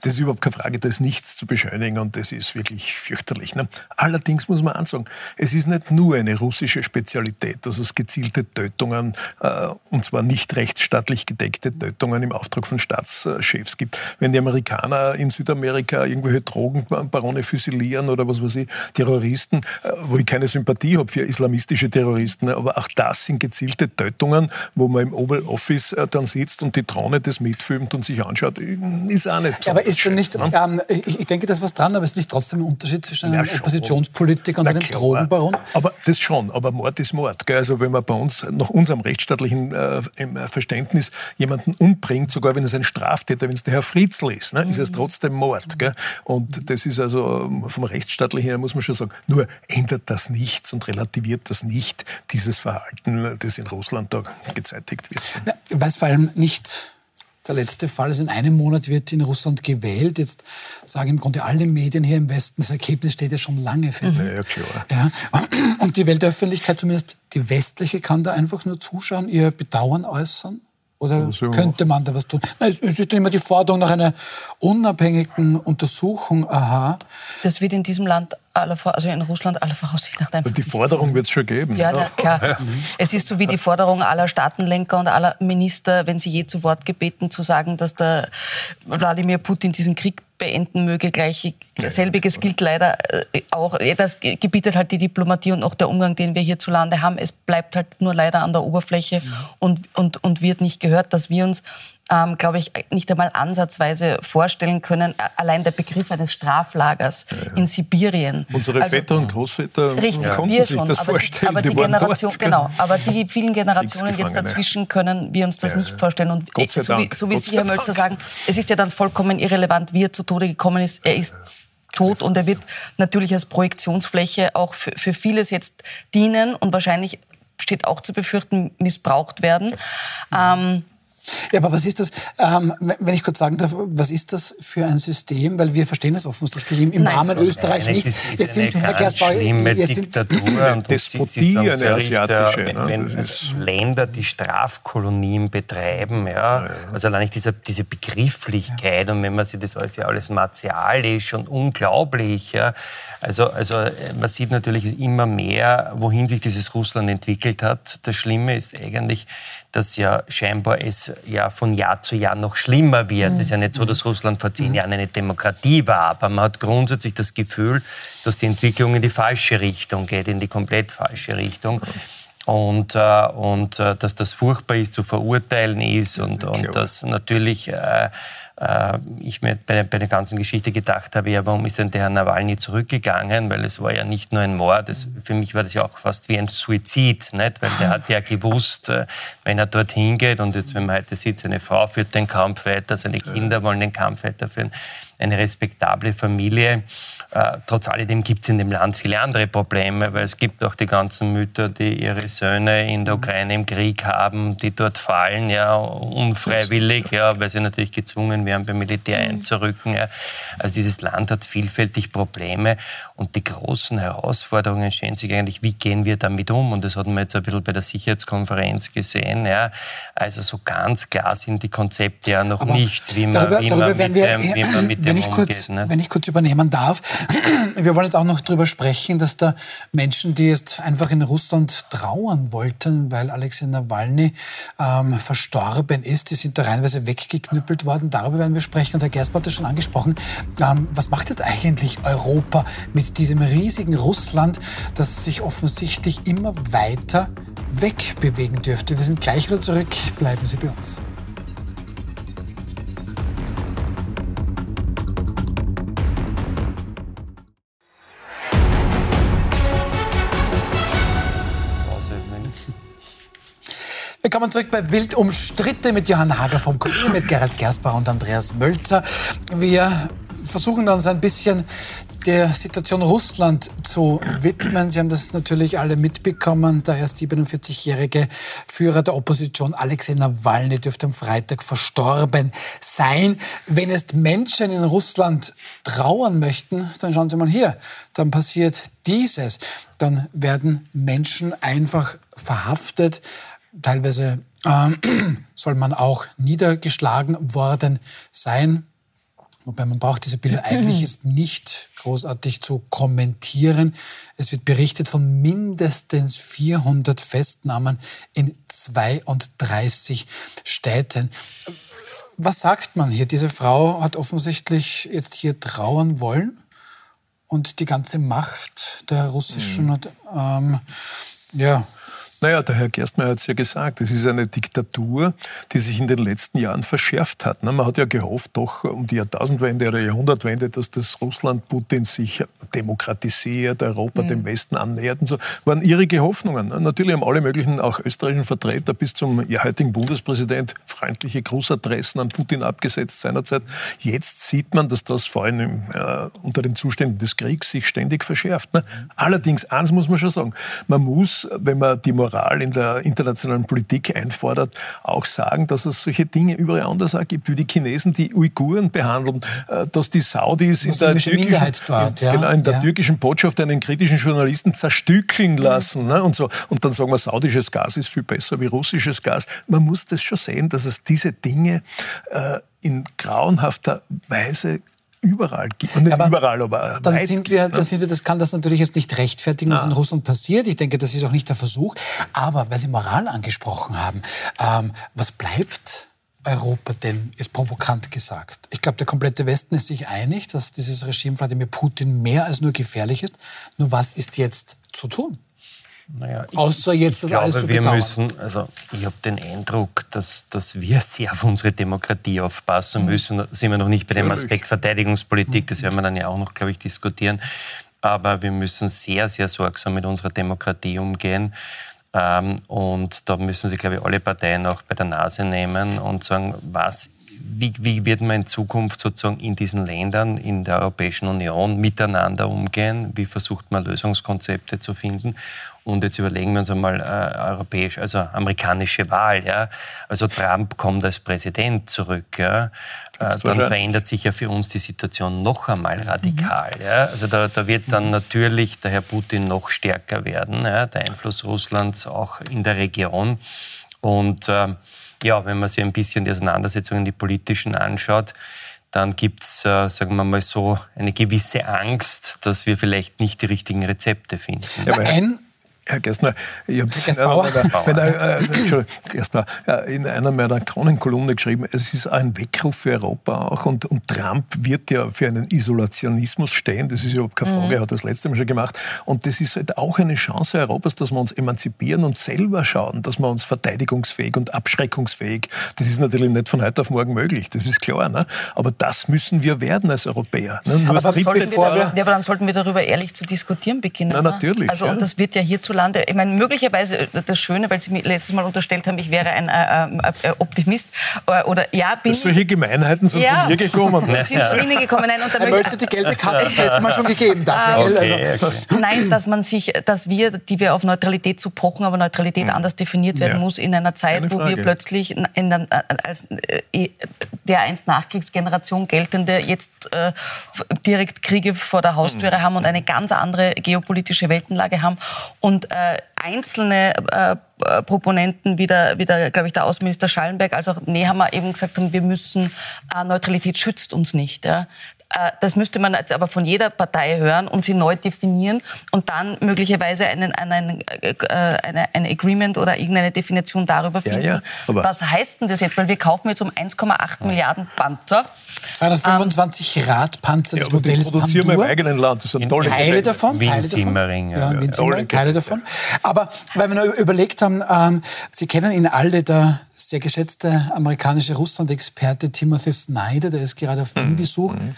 Das ist überhaupt keine Frage, da ist nichts zu beschönigen und das ist wirklich fürchterlich. Ne? Allerdings muss man ansagen, es ist nicht nur eine russische Spezialität, dass es gezielte Tötungen, äh, und zwar nicht rechtsstaatlich gedeckte Tötungen im Auftrag von Staatschefs gibt. Wenn die Amerikaner in Südamerika irgendwelche Drogenbarone füsilieren oder was weiß ich, Terroristen, äh, wo ich keine Sympathie habe für islamistische Terroristen, aber auch das sind gezielte Tötungen, wo man im Oval Office äh, dann sitzt und die Drohne das mitfilmt und sich anschaut, ist auch nicht aber ist denn nicht, ähm, ich, ich, denke, da ist was dran, aber ist nicht trotzdem ein Unterschied zwischen einem ja, Oppositionspolitiker und einem Drogenbaron? Aber das schon, aber Mord ist Mord. Gell? Also wenn man bei uns nach unserem rechtsstaatlichen äh, Verständnis jemanden umbringt, sogar wenn es ein Straftäter, wenn es der Herr Fritzl ist, ne, ist es mhm. trotzdem Mord. Gell? Und das ist also ähm, vom rechtsstaatlichen her, muss man schon sagen, nur ändert das nichts und relativiert das nicht, dieses Verhalten, das in Russland da gezeitigt wird. Na, weil es vor allem nicht der letzte Fall ist, in einem Monat wird in Russland gewählt. Jetzt sagen im Grunde alle Medien hier im Westen, das Ergebnis steht ja schon lange fest. Ja, klar. Ja, und die Weltöffentlichkeit, zumindest die westliche, kann da einfach nur zuschauen, ihr Bedauern äußern? Oder könnte man da was tun? Na, es ist immer die Forderung nach einer unabhängigen Untersuchung. Aha. Das wird in diesem Land aller, also in Russland aller Voraussicht nach einfach. Die Forderung wird es schon geben. Ja, ja. klar. Ja. Es ist so wie die Forderung aller Staatenlenker und aller Minister, wenn sie je zu Wort gebeten, zu sagen, dass der Wladimir Putin diesen Krieg beenden möge. Gleich selbiges gilt leider äh, auch. Das gebietet halt die Diplomatie und auch der Umgang, den wir hierzulande haben. Es bleibt halt nur leider an der Oberfläche und, und, und wird nicht gehört, dass wir uns ähm, glaube ich, nicht einmal ansatzweise vorstellen können, allein der Begriff eines Straflagers ja, ja. in Sibirien. Unsere also, Väter und Großväter richtig, konnten sich schon, das aber vorstellen. Die, aber die, die Generation, genau, aber die vielen Generationen jetzt dazwischen können wir uns das ja, nicht vorstellen. Und so wie, so wie Sie, Herr Mölzer, sagen, es ist ja dann vollkommen irrelevant, wie er zu Tode gekommen ist. Er ist tot und er wird natürlich als Projektionsfläche auch für, für vieles jetzt dienen und wahrscheinlich steht auch zu befürchten, missbraucht werden. Ähm, ja, aber was ist das, ähm, wenn ich kurz sagen darf, was ist das für ein System? Weil wir verstehen das offensichtlich im, im Namen Österreich Nein, nicht. Es ist, es sind, Gersbau, schlimme Diktatur und Despotie, eine asiatische. Wenn, wenn also Länder die Strafkolonien betreiben, ja, also allein diese, diese Begrifflichkeit ja. und wenn man sich das alles ja alles martialisch und unglaublich, ja, also, also man sieht natürlich immer mehr, wohin sich dieses Russland entwickelt hat. Das Schlimme ist eigentlich, dass ja scheinbar es ja von Jahr zu Jahr noch schlimmer wird. Es ist ja nicht so, dass Russland vor zehn mhm. Jahren eine Demokratie war, aber man hat grundsätzlich das Gefühl, dass die Entwicklung in die falsche Richtung geht, in die komplett falsche Richtung. Und, äh, und äh, dass das furchtbar ist, zu verurteilen ist und, und dass natürlich äh, ich mir bei, bei, der ganzen Geschichte gedacht habe, ja, warum ist denn der Herr Nawalny zurückgegangen? Weil es war ja nicht nur ein Mord, es, für mich war das ja auch fast wie ein Suizid, nicht? weil der hat ja gewusst, äh, wenn er dorthin geht und jetzt, wenn man heute sieht, seine Frau führt den Kampf weiter, seine Kinder wollen den Kampf weiterführen, eine respektable Familie. Äh, trotz alledem gibt es in dem Land viele andere Probleme, weil es gibt auch die ganzen Mütter, die ihre Söhne in der Ukraine im Krieg haben, die dort fallen, ja, unfreiwillig, ja, weil sie natürlich gezwungen werden, beim Militär mhm. einzurücken. Ja. Also dieses Land hat vielfältig Probleme und die großen Herausforderungen stehen sich eigentlich, wie gehen wir damit um? Und das hatten wir jetzt ein bisschen bei der Sicherheitskonferenz gesehen. Ja. Also so ganz klar sind die Konzepte ja noch Aber nicht, wie man, darüber, wie man mit, wir, dem, wie man mit dem umgeht. Kurz, ne? Wenn ich kurz übernehmen darf, wir wollen jetzt auch noch darüber sprechen, dass da Menschen, die jetzt einfach in Russland trauern wollten, weil Alexei Nawalny ähm, verstorben ist, die sind da reinweise weggeknüppelt worden. Darüber werden wir sprechen. Und Herr Gersper hat das schon angesprochen. Ähm, was macht jetzt eigentlich Europa mit diesem riesigen Russland, das sich offensichtlich immer weiter wegbewegen dürfte? Wir sind gleich wieder zurück. Bleiben Sie bei uns. Willkommen zurück bei Wild umstritten mit Johann Hager vom Kurier, mit Gerald Gersbach und Andreas Mölzer. Wir versuchen uns ein bisschen der Situation Russland zu widmen. Sie haben das natürlich alle mitbekommen. Der erst 47-jährige Führer der Opposition, Alexei Nawalny, dürfte am Freitag verstorben sein. Wenn jetzt Menschen in Russland trauern möchten, dann schauen Sie mal hier, dann passiert dieses. Dann werden Menschen einfach verhaftet teilweise äh, soll man auch niedergeschlagen worden sein. Wobei man braucht diese Bilder eigentlich jetzt nicht großartig zu kommentieren. Es wird berichtet von mindestens 400 Festnahmen in 32 Städten. Was sagt man hier? Diese Frau hat offensichtlich jetzt hier trauern wollen und die ganze Macht der russischen mhm. ähm, ja, naja, der Herr Gerstmeier hat es ja gesagt, es ist eine Diktatur, die sich in den letzten Jahren verschärft hat. Man hat ja gehofft, doch um die Jahrtausendwende oder Jahrhundertwende, dass das Russland Putin sich demokratisiert, Europa mhm. dem Westen annähert und so, waren irrige Hoffnungen. Natürlich haben alle möglichen, auch österreichischen Vertreter bis zum heutigen Bundespräsident freundliche Grußadressen an Putin abgesetzt seinerzeit. Jetzt sieht man, dass das vor allem äh, unter den Zuständen des Kriegs sich ständig verschärft. Ne? Allerdings, eins muss man schon sagen, man muss, wenn man die Moral Moral in der internationalen Politik einfordert, auch sagen, dass es solche Dinge überall anders auch gibt, wie die Chinesen die Uiguren behandeln, äh, dass die Saudis in der, türkischen, dort, ja. genau, in der ja. türkischen Botschaft einen kritischen Journalisten zerstückeln lassen ne, und so. Und dann sagen wir, saudisches Gas ist viel besser wie russisches Gas. Man muss das schon sehen, dass es diese Dinge äh, in grauenhafter Weise überall gibt. Und nicht aber überall, aber dann weit sind wir, dann sind wir, das kann das natürlich jetzt nicht rechtfertigen, was ah. in Russland passiert. Ich denke, das ist auch nicht der Versuch. Aber weil Sie Moral angesprochen haben, ähm, was bleibt Europa denn, ist provokant gesagt? Ich glaube, der komplette Westen ist sich einig, dass dieses Regime Wladimir Putin mehr als nur gefährlich ist. Nur was ist jetzt zu tun? Naja, Außer jetzt das glaube, alles zu wir bedauern. müssen, also ich habe den Eindruck, dass, dass wir sehr auf unsere Demokratie aufpassen mhm. müssen. Da sind wir noch nicht bei dem Aspekt Verteidigungspolitik, das werden wir dann ja auch noch, glaube ich, diskutieren. Aber wir müssen sehr, sehr sorgsam mit unserer Demokratie umgehen. Ähm, und da müssen sich, glaube ich, alle Parteien auch bei der Nase nehmen und sagen, was wie, wie, wird man in Zukunft sozusagen in diesen Ländern, in der Europäischen Union miteinander umgehen? Wie versucht man Lösungskonzepte zu finden? Und jetzt überlegen wir uns einmal äh, europäisch, also amerikanische Wahl. Ja? Also Trump kommt als Präsident zurück. Ja? Äh, dann verändert sich ja für uns die Situation noch einmal radikal. Mhm. Ja? Also da, da, wird dann natürlich der Herr Putin noch stärker werden, ja? der Einfluss Russlands auch in der Region. Und äh, ja, wenn man sich ein bisschen die Auseinandersetzungen, die politischen anschaut, dann gibt es, äh, sagen wir mal so, eine gewisse Angst, dass wir vielleicht nicht die richtigen Rezepte finden. Ja, ein Herr Gerstner, ich habe in, in einer meiner Kronenkolumne geschrieben, es ist ein Weckruf für Europa auch und, und, Trump wird ja für einen Isolationismus stehen, das ist überhaupt keine Frage, mhm. er hat das letzte Mal schon gemacht und das ist halt auch eine Chance Europas, dass wir uns emanzipieren und selber schauen, dass wir uns verteidigungsfähig und abschreckungsfähig, das ist natürlich nicht von heute auf morgen möglich, das ist klar, ne? aber das müssen wir werden als Europäer. Ne? Aber, aber, wir, ja, aber dann sollten wir darüber ehrlich zu diskutieren beginnen. Na, natürlich. Also ja. und das wird ja hierzu hierzulande, ich meine, möglicherweise äh, das Schöne, weil Sie mir letztes Mal unterstellt haben, ich wäre ein äh, äh, äh Optimist äh, oder ja, bin Solche Gemeinheiten sind ja, von mir gekommen. Ne? sind zu Ihnen gekommen. Nein, und er möchte die gelbe Karte das letzte Mal schon gegeben dafür. Okay, also. okay. Nein, dass man sich, dass wir, die wir auf Neutralität zu pochen, aber Neutralität mhm. anders definiert werden ja. muss in einer Zeit, wo wir plötzlich in der, als der einst Nachkriegsgeneration geltende jetzt äh, direkt Kriege vor der Haustüre mhm. haben und eine ganz andere geopolitische Weltenlage haben und und äh, einzelne äh, Proponenten, wie der, der glaube ich, der Außenminister Schallenberg, als auch Nehammer eben gesagt haben, wir müssen, äh, Neutralität schützt uns nicht. Ja. Äh, das müsste man jetzt aber von jeder Partei hören und sie neu definieren und dann möglicherweise einen, einen, äh, eine, ein Agreement oder irgendeine Definition darüber finden. Ja, ja, was heißt denn das jetzt? Weil wir kaufen jetzt um 1,8 Milliarden Panzer. 225 ähm, Radpanzer des ja, Modells produzieren wir im eigenen Land. Das sind tolle Teile davon. Teile davon. Ja, ja, Teile davon. Aber weil wir noch überlegt haben, ähm, Sie kennen ihn alle, der sehr geschätzte amerikanische Russland-Experte Timothy Snyder, der ist gerade auf Wien-Besuch. Mhm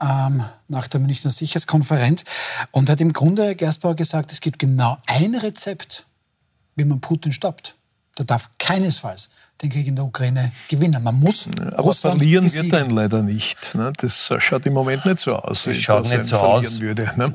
ähm, nach der Münchner Sicherheitskonferenz und hat im Grunde Gersbauer gesagt, es gibt genau ein Rezept, wie man Putin stoppt. Da darf keinesfalls den Krieg in der Ukraine gewinnen. Man muss Aber Russland verlieren besiegen. wird er ihn leider nicht. Ne? Das schaut im Moment nicht so aus. Das schaut nicht so aus. Würde, ne?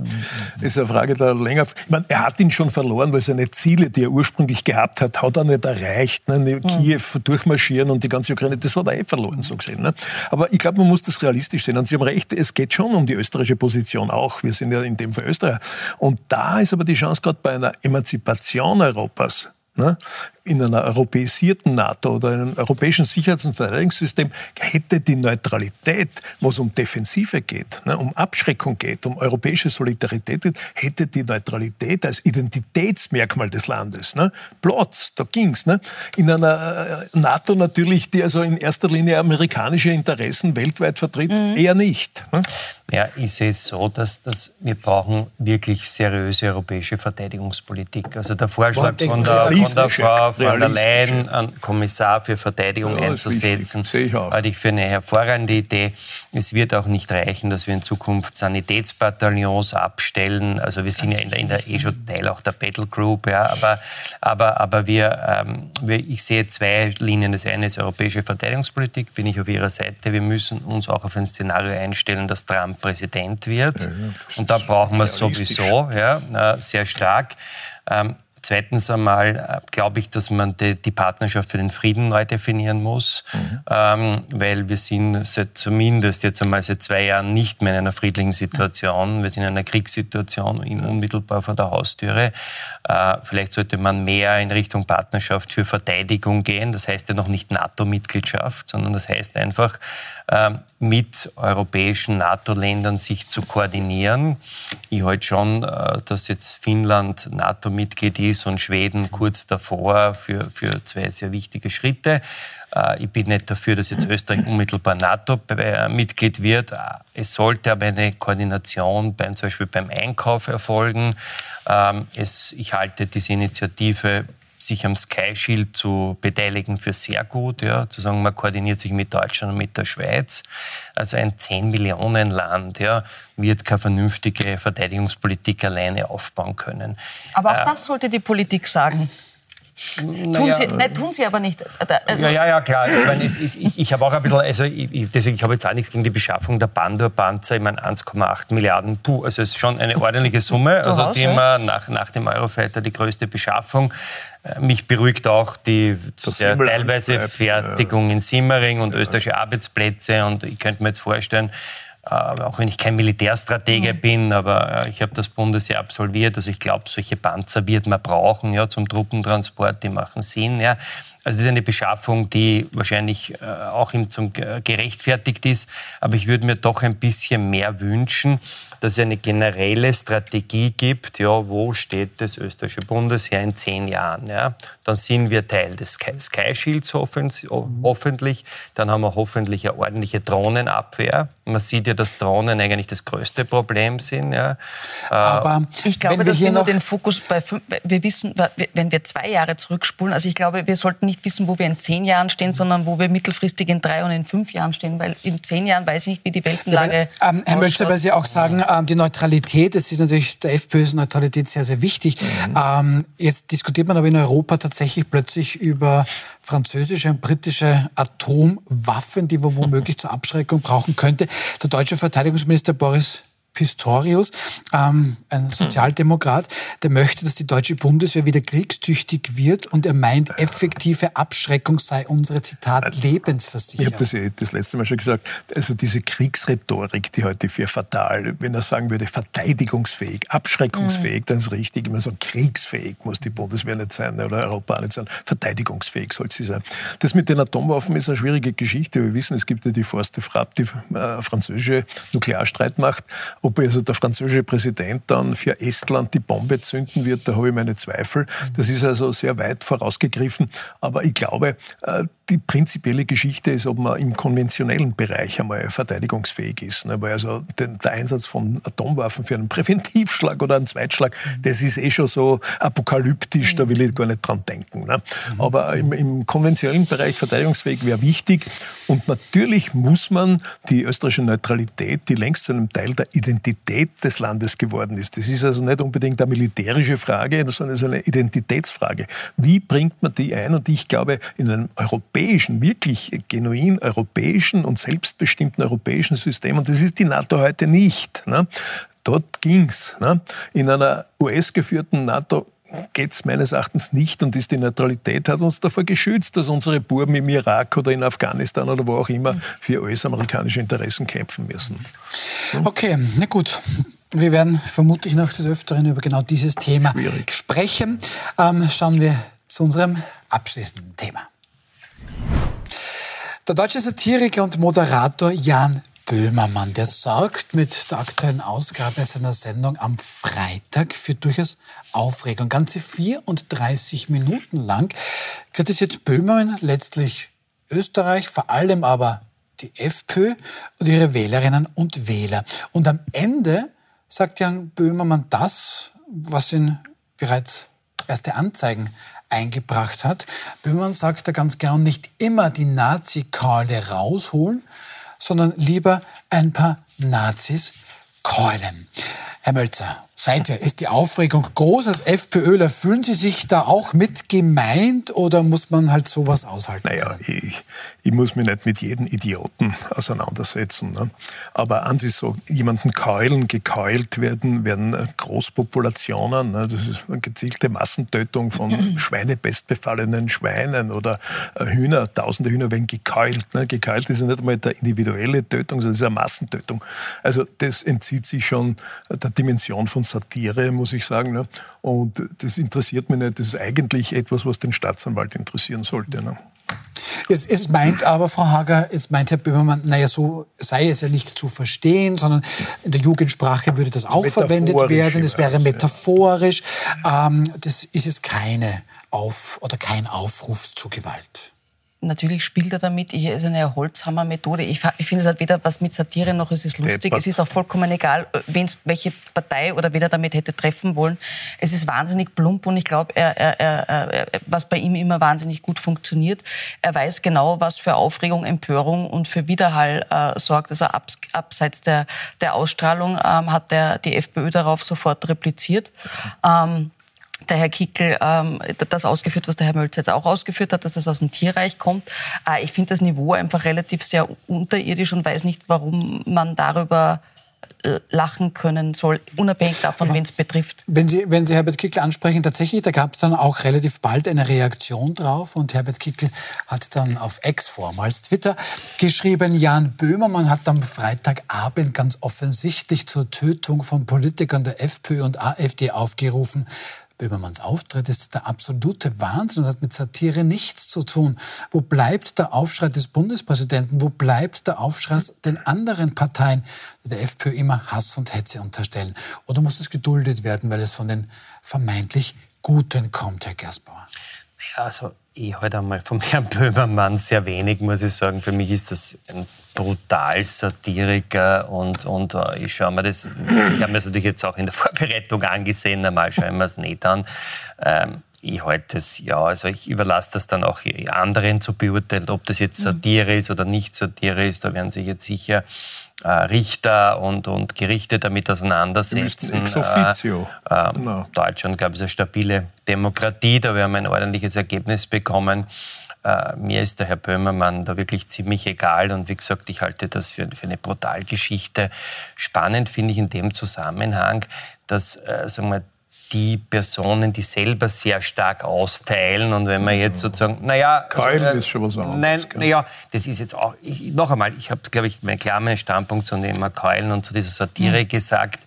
Das ist eine Frage der länger. Ich meine, er hat ihn schon verloren, weil seine Ziele, die er ursprünglich gehabt hat, hat er nicht erreicht. Ne? Mhm. Kiew durchmarschieren und die ganze Ukraine, das hat er eh verloren, so gesehen. Ne? Aber ich glaube, man muss das realistisch sehen. Und Sie haben recht, es geht schon um die österreichische Position auch. Wir sind ja in dem Fall Österreicher. Und da ist aber die Chance gerade bei einer Emanzipation Europas, ne, in einer europäisierten NATO oder einem europäischen Sicherheits- und Verteidigungssystem hätte die Neutralität, wo es um Defensive geht, ne, um Abschreckung geht, um europäische Solidarität geht, hätte die Neutralität als Identitätsmerkmal des Landes ne, Platz. Da ging's. Ne. In einer äh, NATO natürlich, die also in erster Linie amerikanische Interessen weltweit vertritt, mhm. eher nicht. Ne. Ja, ich sehe es so, dass, dass wir brauchen wirklich seriöse europäische Verteidigungspolitik. Also der Vorschlag von der, von der Frau von der Leyen einen Kommissar für Verteidigung ja, einzusetzen, ich halte ich für eine hervorragende Idee. Es wird auch nicht reichen, dass wir in Zukunft Sanitätsbataillons abstellen. Also wir sind ja in der, in der eh schon Teil auch der Battle Group, ja, aber, aber, aber wir, ähm, wir, ich sehe zwei Linien. Das eine ist europäische Verteidigungspolitik, bin ich auf Ihrer Seite. Wir müssen uns auch auf ein Szenario einstellen, dass Trump Präsident wird. Ja, Und da brauchen wir es sowieso ja, äh, sehr stark. Ähm, Zweitens einmal äh, glaube ich, dass man die, die, Partnerschaft für den Frieden neu definieren muss, mhm. ähm, weil wir sind seit zumindest jetzt einmal seit zwei Jahren nicht mehr in einer friedlichen Situation. Wir sind in einer Kriegssituation in unmittelbar vor der Haustüre. Äh, vielleicht sollte man mehr in Richtung Partnerschaft für Verteidigung gehen. Das heißt ja noch nicht NATO-Mitgliedschaft, sondern das heißt einfach, ähm, mit europäischen NATO-Ländern sich zu koordinieren. Ich halte schon, äh, dass jetzt Finnland NATO-Mitglied ist und Schweden kurz davor für, für zwei sehr wichtige Schritte. Äh, ich bin nicht dafür, dass jetzt Österreich unmittelbar NATO-Mitglied wird. Äh, es sollte aber eine Koordination beim, zum Beispiel beim Einkauf erfolgen. Ähm, es, ich halte diese Initiative sich am Sky Shield zu beteiligen für sehr gut. Ja, zu sagen, man koordiniert sich mit Deutschland und mit der Schweiz. Also ein 10 Millionen Land ja, wird keine vernünftige Verteidigungspolitik alleine aufbauen können. Aber auch äh, das sollte die Politik sagen. Tun, sie, nein, tun sie aber nicht. Ja, ja, ja, klar. Ich, meine, es, es, ich, ich habe auch ein bisschen, also ich, deswegen, ich habe jetzt auch nichts gegen die Beschaffung der Bandor-Panzer. Ich meine, 1,8 Milliarden, puh, also es ist schon eine ordentliche Summe, also die immer nach, nach dem Eurofighter die größte Beschaffung. Äh, mich beruhigt auch die der teilweise bleibt, Fertigung ja. in Simmering und österreichische Arbeitsplätze. Und ich könnte mir jetzt vorstellen, äh, auch wenn ich kein Militärstratege mhm. bin, aber äh, ich habe das Bundesheer absolviert. Also ich glaube, solche Panzer wird man brauchen ja, zum Truppentransport, die machen Sinn. Ja. Also das ist eine Beschaffung, die wahrscheinlich äh, auch ihm zum gerechtfertigt ist. Aber ich würde mir doch ein bisschen mehr wünschen, dass es eine generelle Strategie gibt, ja, wo steht das österreichische Bundesheer in zehn Jahren. Ja? Dann sind wir Teil des Sky Shields hoffentlich. Dann haben wir hoffentlich eine ordentliche Drohnenabwehr. Man sieht ja, dass Drohnen eigentlich das größte Problem sind. Ja. Äh, Aber ich glaube, wir dass wir nur den Fokus bei fünf, wir wissen, wenn wir zwei Jahre zurückspulen, also ich glaube, wir sollten nicht wissen, wo wir in zehn Jahren stehen, sondern wo wir mittelfristig in drei und in fünf Jahren stehen, weil in zehn Jahren weiß ich nicht, wie die Weltenlage ja, ähm, Herr Mölzer, weil Sie auch sagen, ähm, die Neutralität, das ist natürlich der FPÖs Neutralität sehr, sehr wichtig. Mhm. Ähm, jetzt diskutiert man aber in Europa tatsächlich plötzlich über französische und britische Atomwaffen, die man womöglich zur Abschreckung brauchen könnte. Der deutsche Verteidigungsminister Boris Pistorius, ähm, ein hm. Sozialdemokrat, der möchte, dass die deutsche Bundeswehr wieder kriegstüchtig wird und er meint, effektive Abschreckung sei unsere, Zitat, Lebensversicherung. Ich habe das eh das letzte Mal schon gesagt. Also diese Kriegsrhetorik, die heute für fatal, wenn er sagen würde, verteidigungsfähig, abschreckungsfähig, mhm. dann ist richtig. Immer so kriegsfähig muss die Bundeswehr nicht sein oder Europa nicht sein. Verteidigungsfähig soll sie sein. Das mit den Atomwaffen ist eine schwierige Geschichte. Wir wissen, es gibt ja die Forste Frapp, die äh, französische Nuklearstreitmacht. Ob also der französische Präsident dann für Estland die Bombe zünden wird, da habe ich meine Zweifel. Das ist also sehr weit vorausgegriffen. Aber ich glaube, äh, die prinzipielle Geschichte ist, ob man im konventionellen Bereich einmal verteidigungsfähig ist. Ne? Weil also der Einsatz von Atomwaffen für einen Präventivschlag oder einen Zweitschlag, das ist eh schon so apokalyptisch, da will ich gar nicht dran denken. Ne? Aber im, im konventionellen Bereich verteidigungsfähig wäre wichtig. Und natürlich muss man die österreichische Neutralität, die längst zu einem Teil der Identität des Landes geworden ist. Das ist also nicht unbedingt eine militärische Frage, sondern es ist eine Identitätsfrage. Wie bringt man die ein? Und ich glaube, in einem europäischen europäischen, wirklich genuin europäischen und selbstbestimmten europäischen System. Und das ist die NATO heute nicht. Ne? Dort ging's. Ne? In einer US-geführten NATO geht es meines Erachtens nicht und ist die Neutralität hat uns davor geschützt, dass unsere Buben im Irak oder in Afghanistan oder wo auch immer für US-amerikanische Interessen kämpfen müssen. Okay, na gut. Wir werden vermutlich noch des Öfteren über genau dieses Thema Schwierig. sprechen. Ähm, schauen wir zu unserem abschließenden Thema. Der deutsche Satiriker und Moderator Jan Böhmermann, der sorgt mit der aktuellen Ausgabe seiner Sendung am Freitag für durchaus Aufregung. Ganze 34 Minuten lang kritisiert Böhmermann letztlich Österreich, vor allem aber die FPÖ und ihre Wählerinnen und Wähler. Und am Ende sagt Jan Böhmermann das, was ihn bereits erste Anzeigen eingebracht hat. Böhmermann sagt da ganz genau, nicht immer die Nazi-Keule rausholen, sondern lieber ein paar Nazis keulen. Herr Mölzer, seither ist die Aufregung groß. Als FPÖler fühlen Sie sich da auch mit gemeint oder muss man halt sowas aushalten? Naja, ich, ich muss mich nicht mit jedem Idioten auseinandersetzen. Ne? Aber an sich so, jemanden keulen, gekeult werden, werden Großpopulationen. Ne? Das ist eine gezielte Massentötung von schweinebestbefallenen Schweinen oder äh, Hühner, tausende Hühner werden gekeult. Ne? Gekeult ist ja nicht einmal eine individuelle Tötung, sondern es ist eine Massentötung. Also das entzieht sich schon der Dimension von Satire, muss ich sagen. Ne? Und das interessiert mich nicht. Das ist eigentlich etwas, was den Staatsanwalt interessieren sollte. Ne? Es, es, meint aber, Frau Hager, es meint Herr Böhmermann, naja, so sei es ja nicht zu verstehen, sondern in der Jugendsprache würde das auch verwendet werden. Es wäre metaphorisch. Ähm, das ist es keine Auf- oder kein Aufruf zu Gewalt natürlich spielt er damit. Ich, ist eine Holzhammer-Methode. Ich, ich finde, es hat weder was mit Satire noch es ist lustig. Deppert. Es ist auch vollkommen egal, welche Partei oder wer damit hätte treffen wollen. Es ist wahnsinnig plump und ich glaube, er, er, er, was bei ihm immer wahnsinnig gut funktioniert, er weiß genau, was für Aufregung, Empörung und für Widerhall äh, sorgt. Also abs, abseits der, der Ausstrahlung ähm, hat der, die FPÖ darauf sofort repliziert. Ähm, der Herr Kickel ähm, das ausgeführt, was der Herr Mölzer jetzt auch ausgeführt hat, dass das aus dem Tierreich kommt. Äh, ich finde das Niveau einfach relativ sehr unterirdisch und weiß nicht, warum man darüber äh, lachen können soll, unabhängig davon, wen es betrifft. Wenn Sie, wenn Sie Herbert Kickl ansprechen, tatsächlich, da gab es dann auch relativ bald eine Reaktion drauf und Herbert Kickl hat dann auf Ex, vormals Twitter, geschrieben, Jan Böhmermann hat am Freitagabend ganz offensichtlich zur Tötung von Politikern der FPÖ und AfD aufgerufen. Böhmermanns Auftritt ist der absolute Wahnsinn und hat mit Satire nichts zu tun. Wo bleibt der Aufschrei des Bundespräsidenten? Wo bleibt der Aufschrei den anderen Parteien, die der FPÖ immer Hass und Hetze unterstellen? Oder muss es geduldet werden, weil es von den vermeintlich Guten kommt, Herr Gersbauer? Ja, also ich halte einmal vom Herrn Böhmermann sehr wenig, muss ich sagen. Für mich ist das ein brutal Satiriker und, und uh, ich schaue mir das, ich habe mir das natürlich jetzt auch in der Vorbereitung angesehen, normal schaue ich mir das nicht an. Ähm, ich halte es, ja, also ich überlasse das dann auch anderen zu beurteilen, ob das jetzt mhm. Satire ist oder nicht Satire ist. Da werden sich jetzt sicher Richter und, und Gerichte damit auseinandersetzen. Ex officio. Äh, äh, genau. Deutschland, glaube ich, ist eine stabile Demokratie. Da wir ein ordentliches Ergebnis bekommen. Äh, mir ist der Herr Böhmermann da wirklich ziemlich egal und wie gesagt, ich halte das für, für eine Brutalgeschichte. Spannend finde ich in dem Zusammenhang, dass äh, sagen wir, die Personen, die selber sehr stark austeilen. Und wenn man jetzt sozusagen, naja. Keulen also, äh, ist schon was anderes. Nein, naja, das ist jetzt auch, ich, noch einmal, ich habe, glaube ich, meinen klaren Standpunkt zu dem Keulen und zu dieser Satire mhm. gesagt.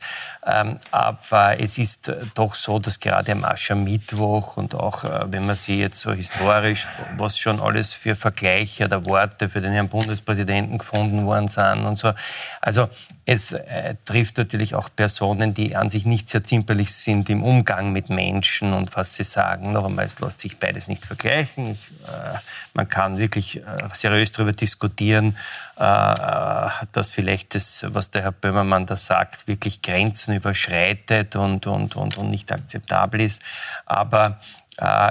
Ähm, aber es ist doch so, dass gerade am Aschermittwoch und auch, äh, wenn man sich jetzt so historisch, was schon alles für Vergleiche oder Worte für den Herrn Bundespräsidenten gefunden worden sind und so. Also es äh, trifft natürlich auch Personen, die an sich nicht sehr zimperlich sind im Umgang mit Menschen und was sie sagen. Noch einmal, es lässt sich beides nicht vergleichen. Ich, äh, man kann wirklich äh, seriös darüber diskutieren, äh, dass vielleicht das, was der Herr Böhmermann da sagt, wirklich Grenzen überschreitet und, und, und, und nicht akzeptabel ist. Aber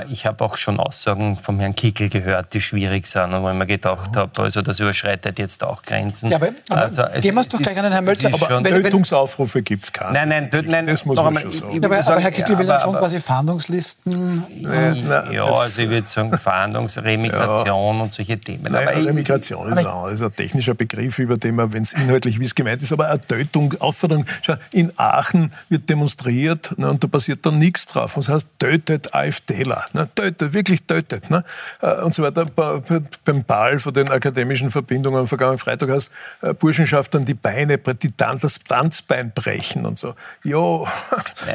ich habe auch schon Aussagen vom Herrn Kickel gehört, die schwierig sind, und wo ich mir gedacht habe, also das überschreitet jetzt auch Grenzen. Ja, aber, aber also, gehen wir es doch gleich an den Herrn Mölzer. Aber Tötungsaufrufe gibt es keine. Nein, nein, nein, nein das muss man schon sagen. aber, aber, Herr Kickel will dann schon quasi Fahndungslisten. Ja, ja also ich würde sagen Fahndungs-, Remigration ja. und solche Themen. Nein, aber Remigration ist, ein, ist ein technischer Begriff, über den man, wenn es inhaltlich wie es gemeint ist, aber eine Tötung, Aufforderung. Schau, in Aachen wird demonstriert ne, und da passiert dann nichts drauf. das heißt, tötet AfD. Fehler. Ne? Tötet, wirklich tötet. Ne? Äh, und so weiter. Beim Ball von den akademischen Verbindungen am vergangenen Freitag hast äh, Burschenschaftern die Beine, die das Tanzbein brechen und so. Jo,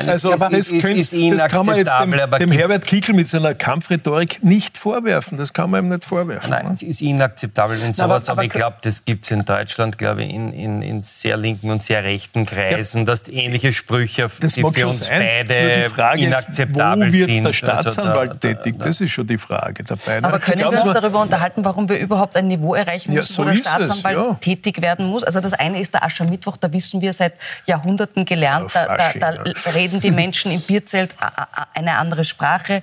also das, ist, könnt, ist das kann man jetzt dem, dem Herbert Kickl mit seiner Kampfrhetorik nicht vorwerfen. Das kann man ihm nicht vorwerfen. Nein, ne? es ist inakzeptabel, wenn sowas, aber, aber, aber ich glaube, das gibt es in Deutschland, glaube ich, in, in, in, sehr linken und sehr rechten Kreisen, ja. dass ähnliche Sprüche, das die für uns sein. beide inakzeptabel ist, wo wird sind. Der Staats also Staatsanwalt tätig? Das ist schon die Frage dabei. Aber können wir uns darüber unterhalten, warum wir überhaupt ein Niveau erreichen müssen, ja, so wo der Staatsanwalt es, ja. tätig werden muss? Also das eine ist der Aschermittwoch, da wissen wir seit Jahrhunderten gelernt, da, da, da reden die Menschen im Bierzelt eine andere Sprache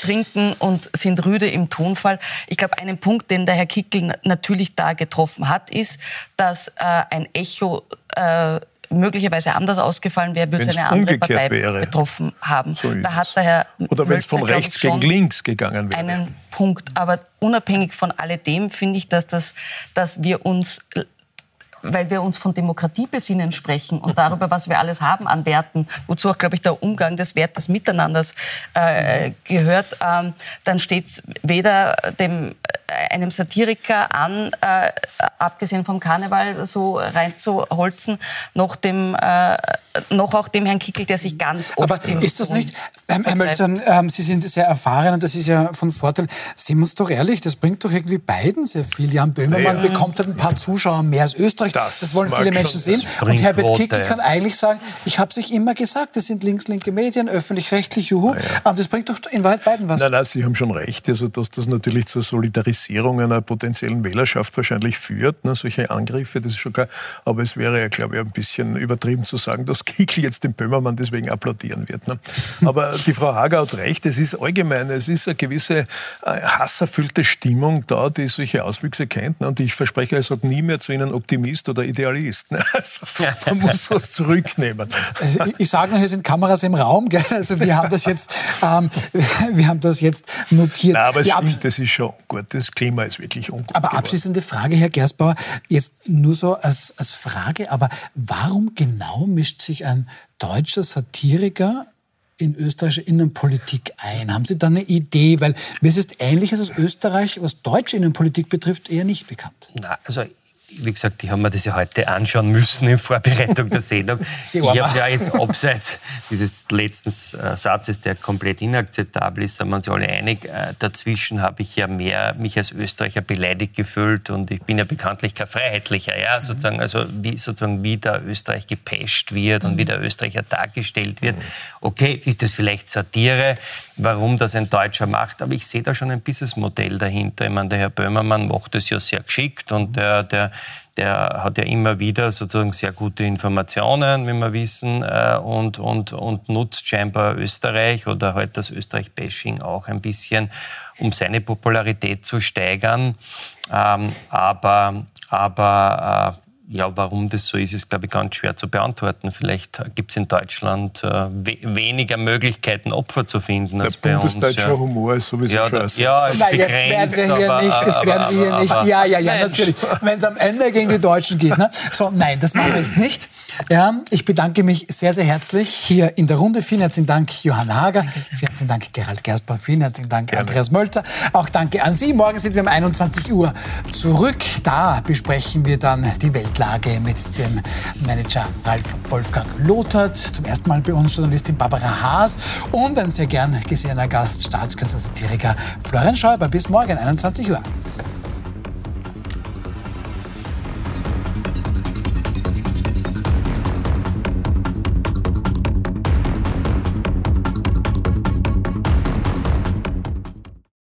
trinken und sind rüde im Tonfall. Ich glaube, einen Punkt, den der Herr Kickel natürlich da getroffen hat, ist, dass äh, ein Echo äh, möglicherweise anders ausgefallen wäre, würde es eine andere Partei wäre. betroffen haben. So da hat der Herr Oder wenn es von rechts gegen links gegangen wäre. Einen Punkt. Aber unabhängig von alledem finde ich, dass, das, dass wir uns weil wir uns von Demokratie besinnen sprechen und darüber, was wir alles haben an Werten, wozu auch, glaube ich, der Umgang des Wert des Miteinanders äh, gehört, ähm, dann steht es weder dem einem Satiriker an, äh, abgesehen vom Karneval so reinzuholzen, noch, dem, äh, noch auch dem Herrn Kickel, der sich ganz oft Aber ist das nicht, Herr Mölzer, ähm, Sie sind sehr erfahren und das ist ja von Vorteil. Sehen wir uns doch ehrlich, das bringt doch irgendwie beiden sehr viel. Jan Böhmermann ja. bekommt halt ein paar Zuschauer mehr als Österreich. Das, das wollen viele Menschen sehen. Und Herbert Kickl kann eigentlich sagen, ich habe es euch immer gesagt, das sind links-linke Medien, öffentlich-rechtlich, juhu. Ja. Aber das bringt doch in Wahrheit beiden was. Nein, nein, Sie haben schon recht, also dass das natürlich zur Solidarisierung einer potenziellen Wählerschaft wahrscheinlich führt, ne, solche Angriffe, das ist schon klar. Aber es wäre ja, glaube ich, ein bisschen übertrieben zu sagen, dass Kickl jetzt den Böhmermann deswegen applaudieren wird. Ne? Aber die Frau Hager hat recht, es ist allgemein, es ist eine gewisse äh, hasserfüllte Stimmung da, die solche Auswüchse kennt. Ne? Und ich verspreche, ich sage nie mehr zu Ihnen Optimist oder Idealist. Ne? Also, man muss was zurücknehmen. Also, ich, ich sage noch, hier sind Kameras im Raum. Gell? Also wir haben das jetzt, ähm, wir haben das jetzt notiert. Nein, aber es stimmt, das ist schon gut. Das Klima ist wirklich ungut. Aber abschließende Frage, Herr Gersbauer, jetzt nur so als, als Frage, aber warum genau mischt sich ein deutscher Satiriker in österreichische Innenpolitik ein? Haben Sie da eine Idee? Weil mir ist es ähnlich, dass Österreich, was deutsche Innenpolitik betrifft, eher nicht bekannt. Na, also wie gesagt, ich habe mir das ja heute anschauen müssen in Vorbereitung der Sendung. ich habe ja jetzt abseits dieses letzten äh, Satzes, der komplett inakzeptabel ist, sind wir uns alle einig. Äh, dazwischen habe ich ja mehr mich als Österreicher beleidigt gefühlt und ich bin ja bekanntlich kein Freiheitlicher, ja, mhm. sozusagen, also wie, sozusagen wie der Österreich gepescht wird und wie mhm. der Österreicher dargestellt wird. Okay, jetzt ist das vielleicht Satire, warum das ein Deutscher macht, aber ich sehe da schon ein Businessmodell dahinter. Ich meine, der Herr Böhmermann macht das ja sehr geschickt und der, der, der hat ja immer wieder sozusagen sehr gute Informationen, wie wir wissen, äh, und, und, und nutzt scheinbar Österreich oder halt das Österreich-Bashing auch ein bisschen, um seine Popularität zu steigern. Ähm, aber aber äh, ja, warum das so ist, ist, glaube ich, ganz schwer zu beantworten. Vielleicht gibt es in Deutschland äh, we weniger Möglichkeiten, Opfer zu finden Der als bei uns. Der ja. Humor ist sowieso ja, scheiße. Ja, ist Nein, jetzt werden wir hier aber, nicht. Das aber, werden wir hier nicht. ja, ja, ja, natürlich. Wenn es am Ende gegen die Deutschen geht. Ne? So, nein, das machen wir jetzt nicht. Ja, ich bedanke mich sehr, sehr herzlich hier in der Runde. Vielen herzlichen Dank, Johann Hager. Vielen herzlichen Dank, Gerald Gersbach. Vielen herzlichen Dank, Gerne. Andreas Mölzer. Auch danke an Sie. Morgen sind wir um 21 Uhr zurück. Da besprechen wir dann die Weltlage mit dem Manager Ralf Wolfgang Lothart, zum ersten Mal bei uns Journalistin Barbara Haas und ein sehr gern gesehener Gast, Staatskünstler, Satiriker Florian Schäuber. Bis morgen, 21 Uhr.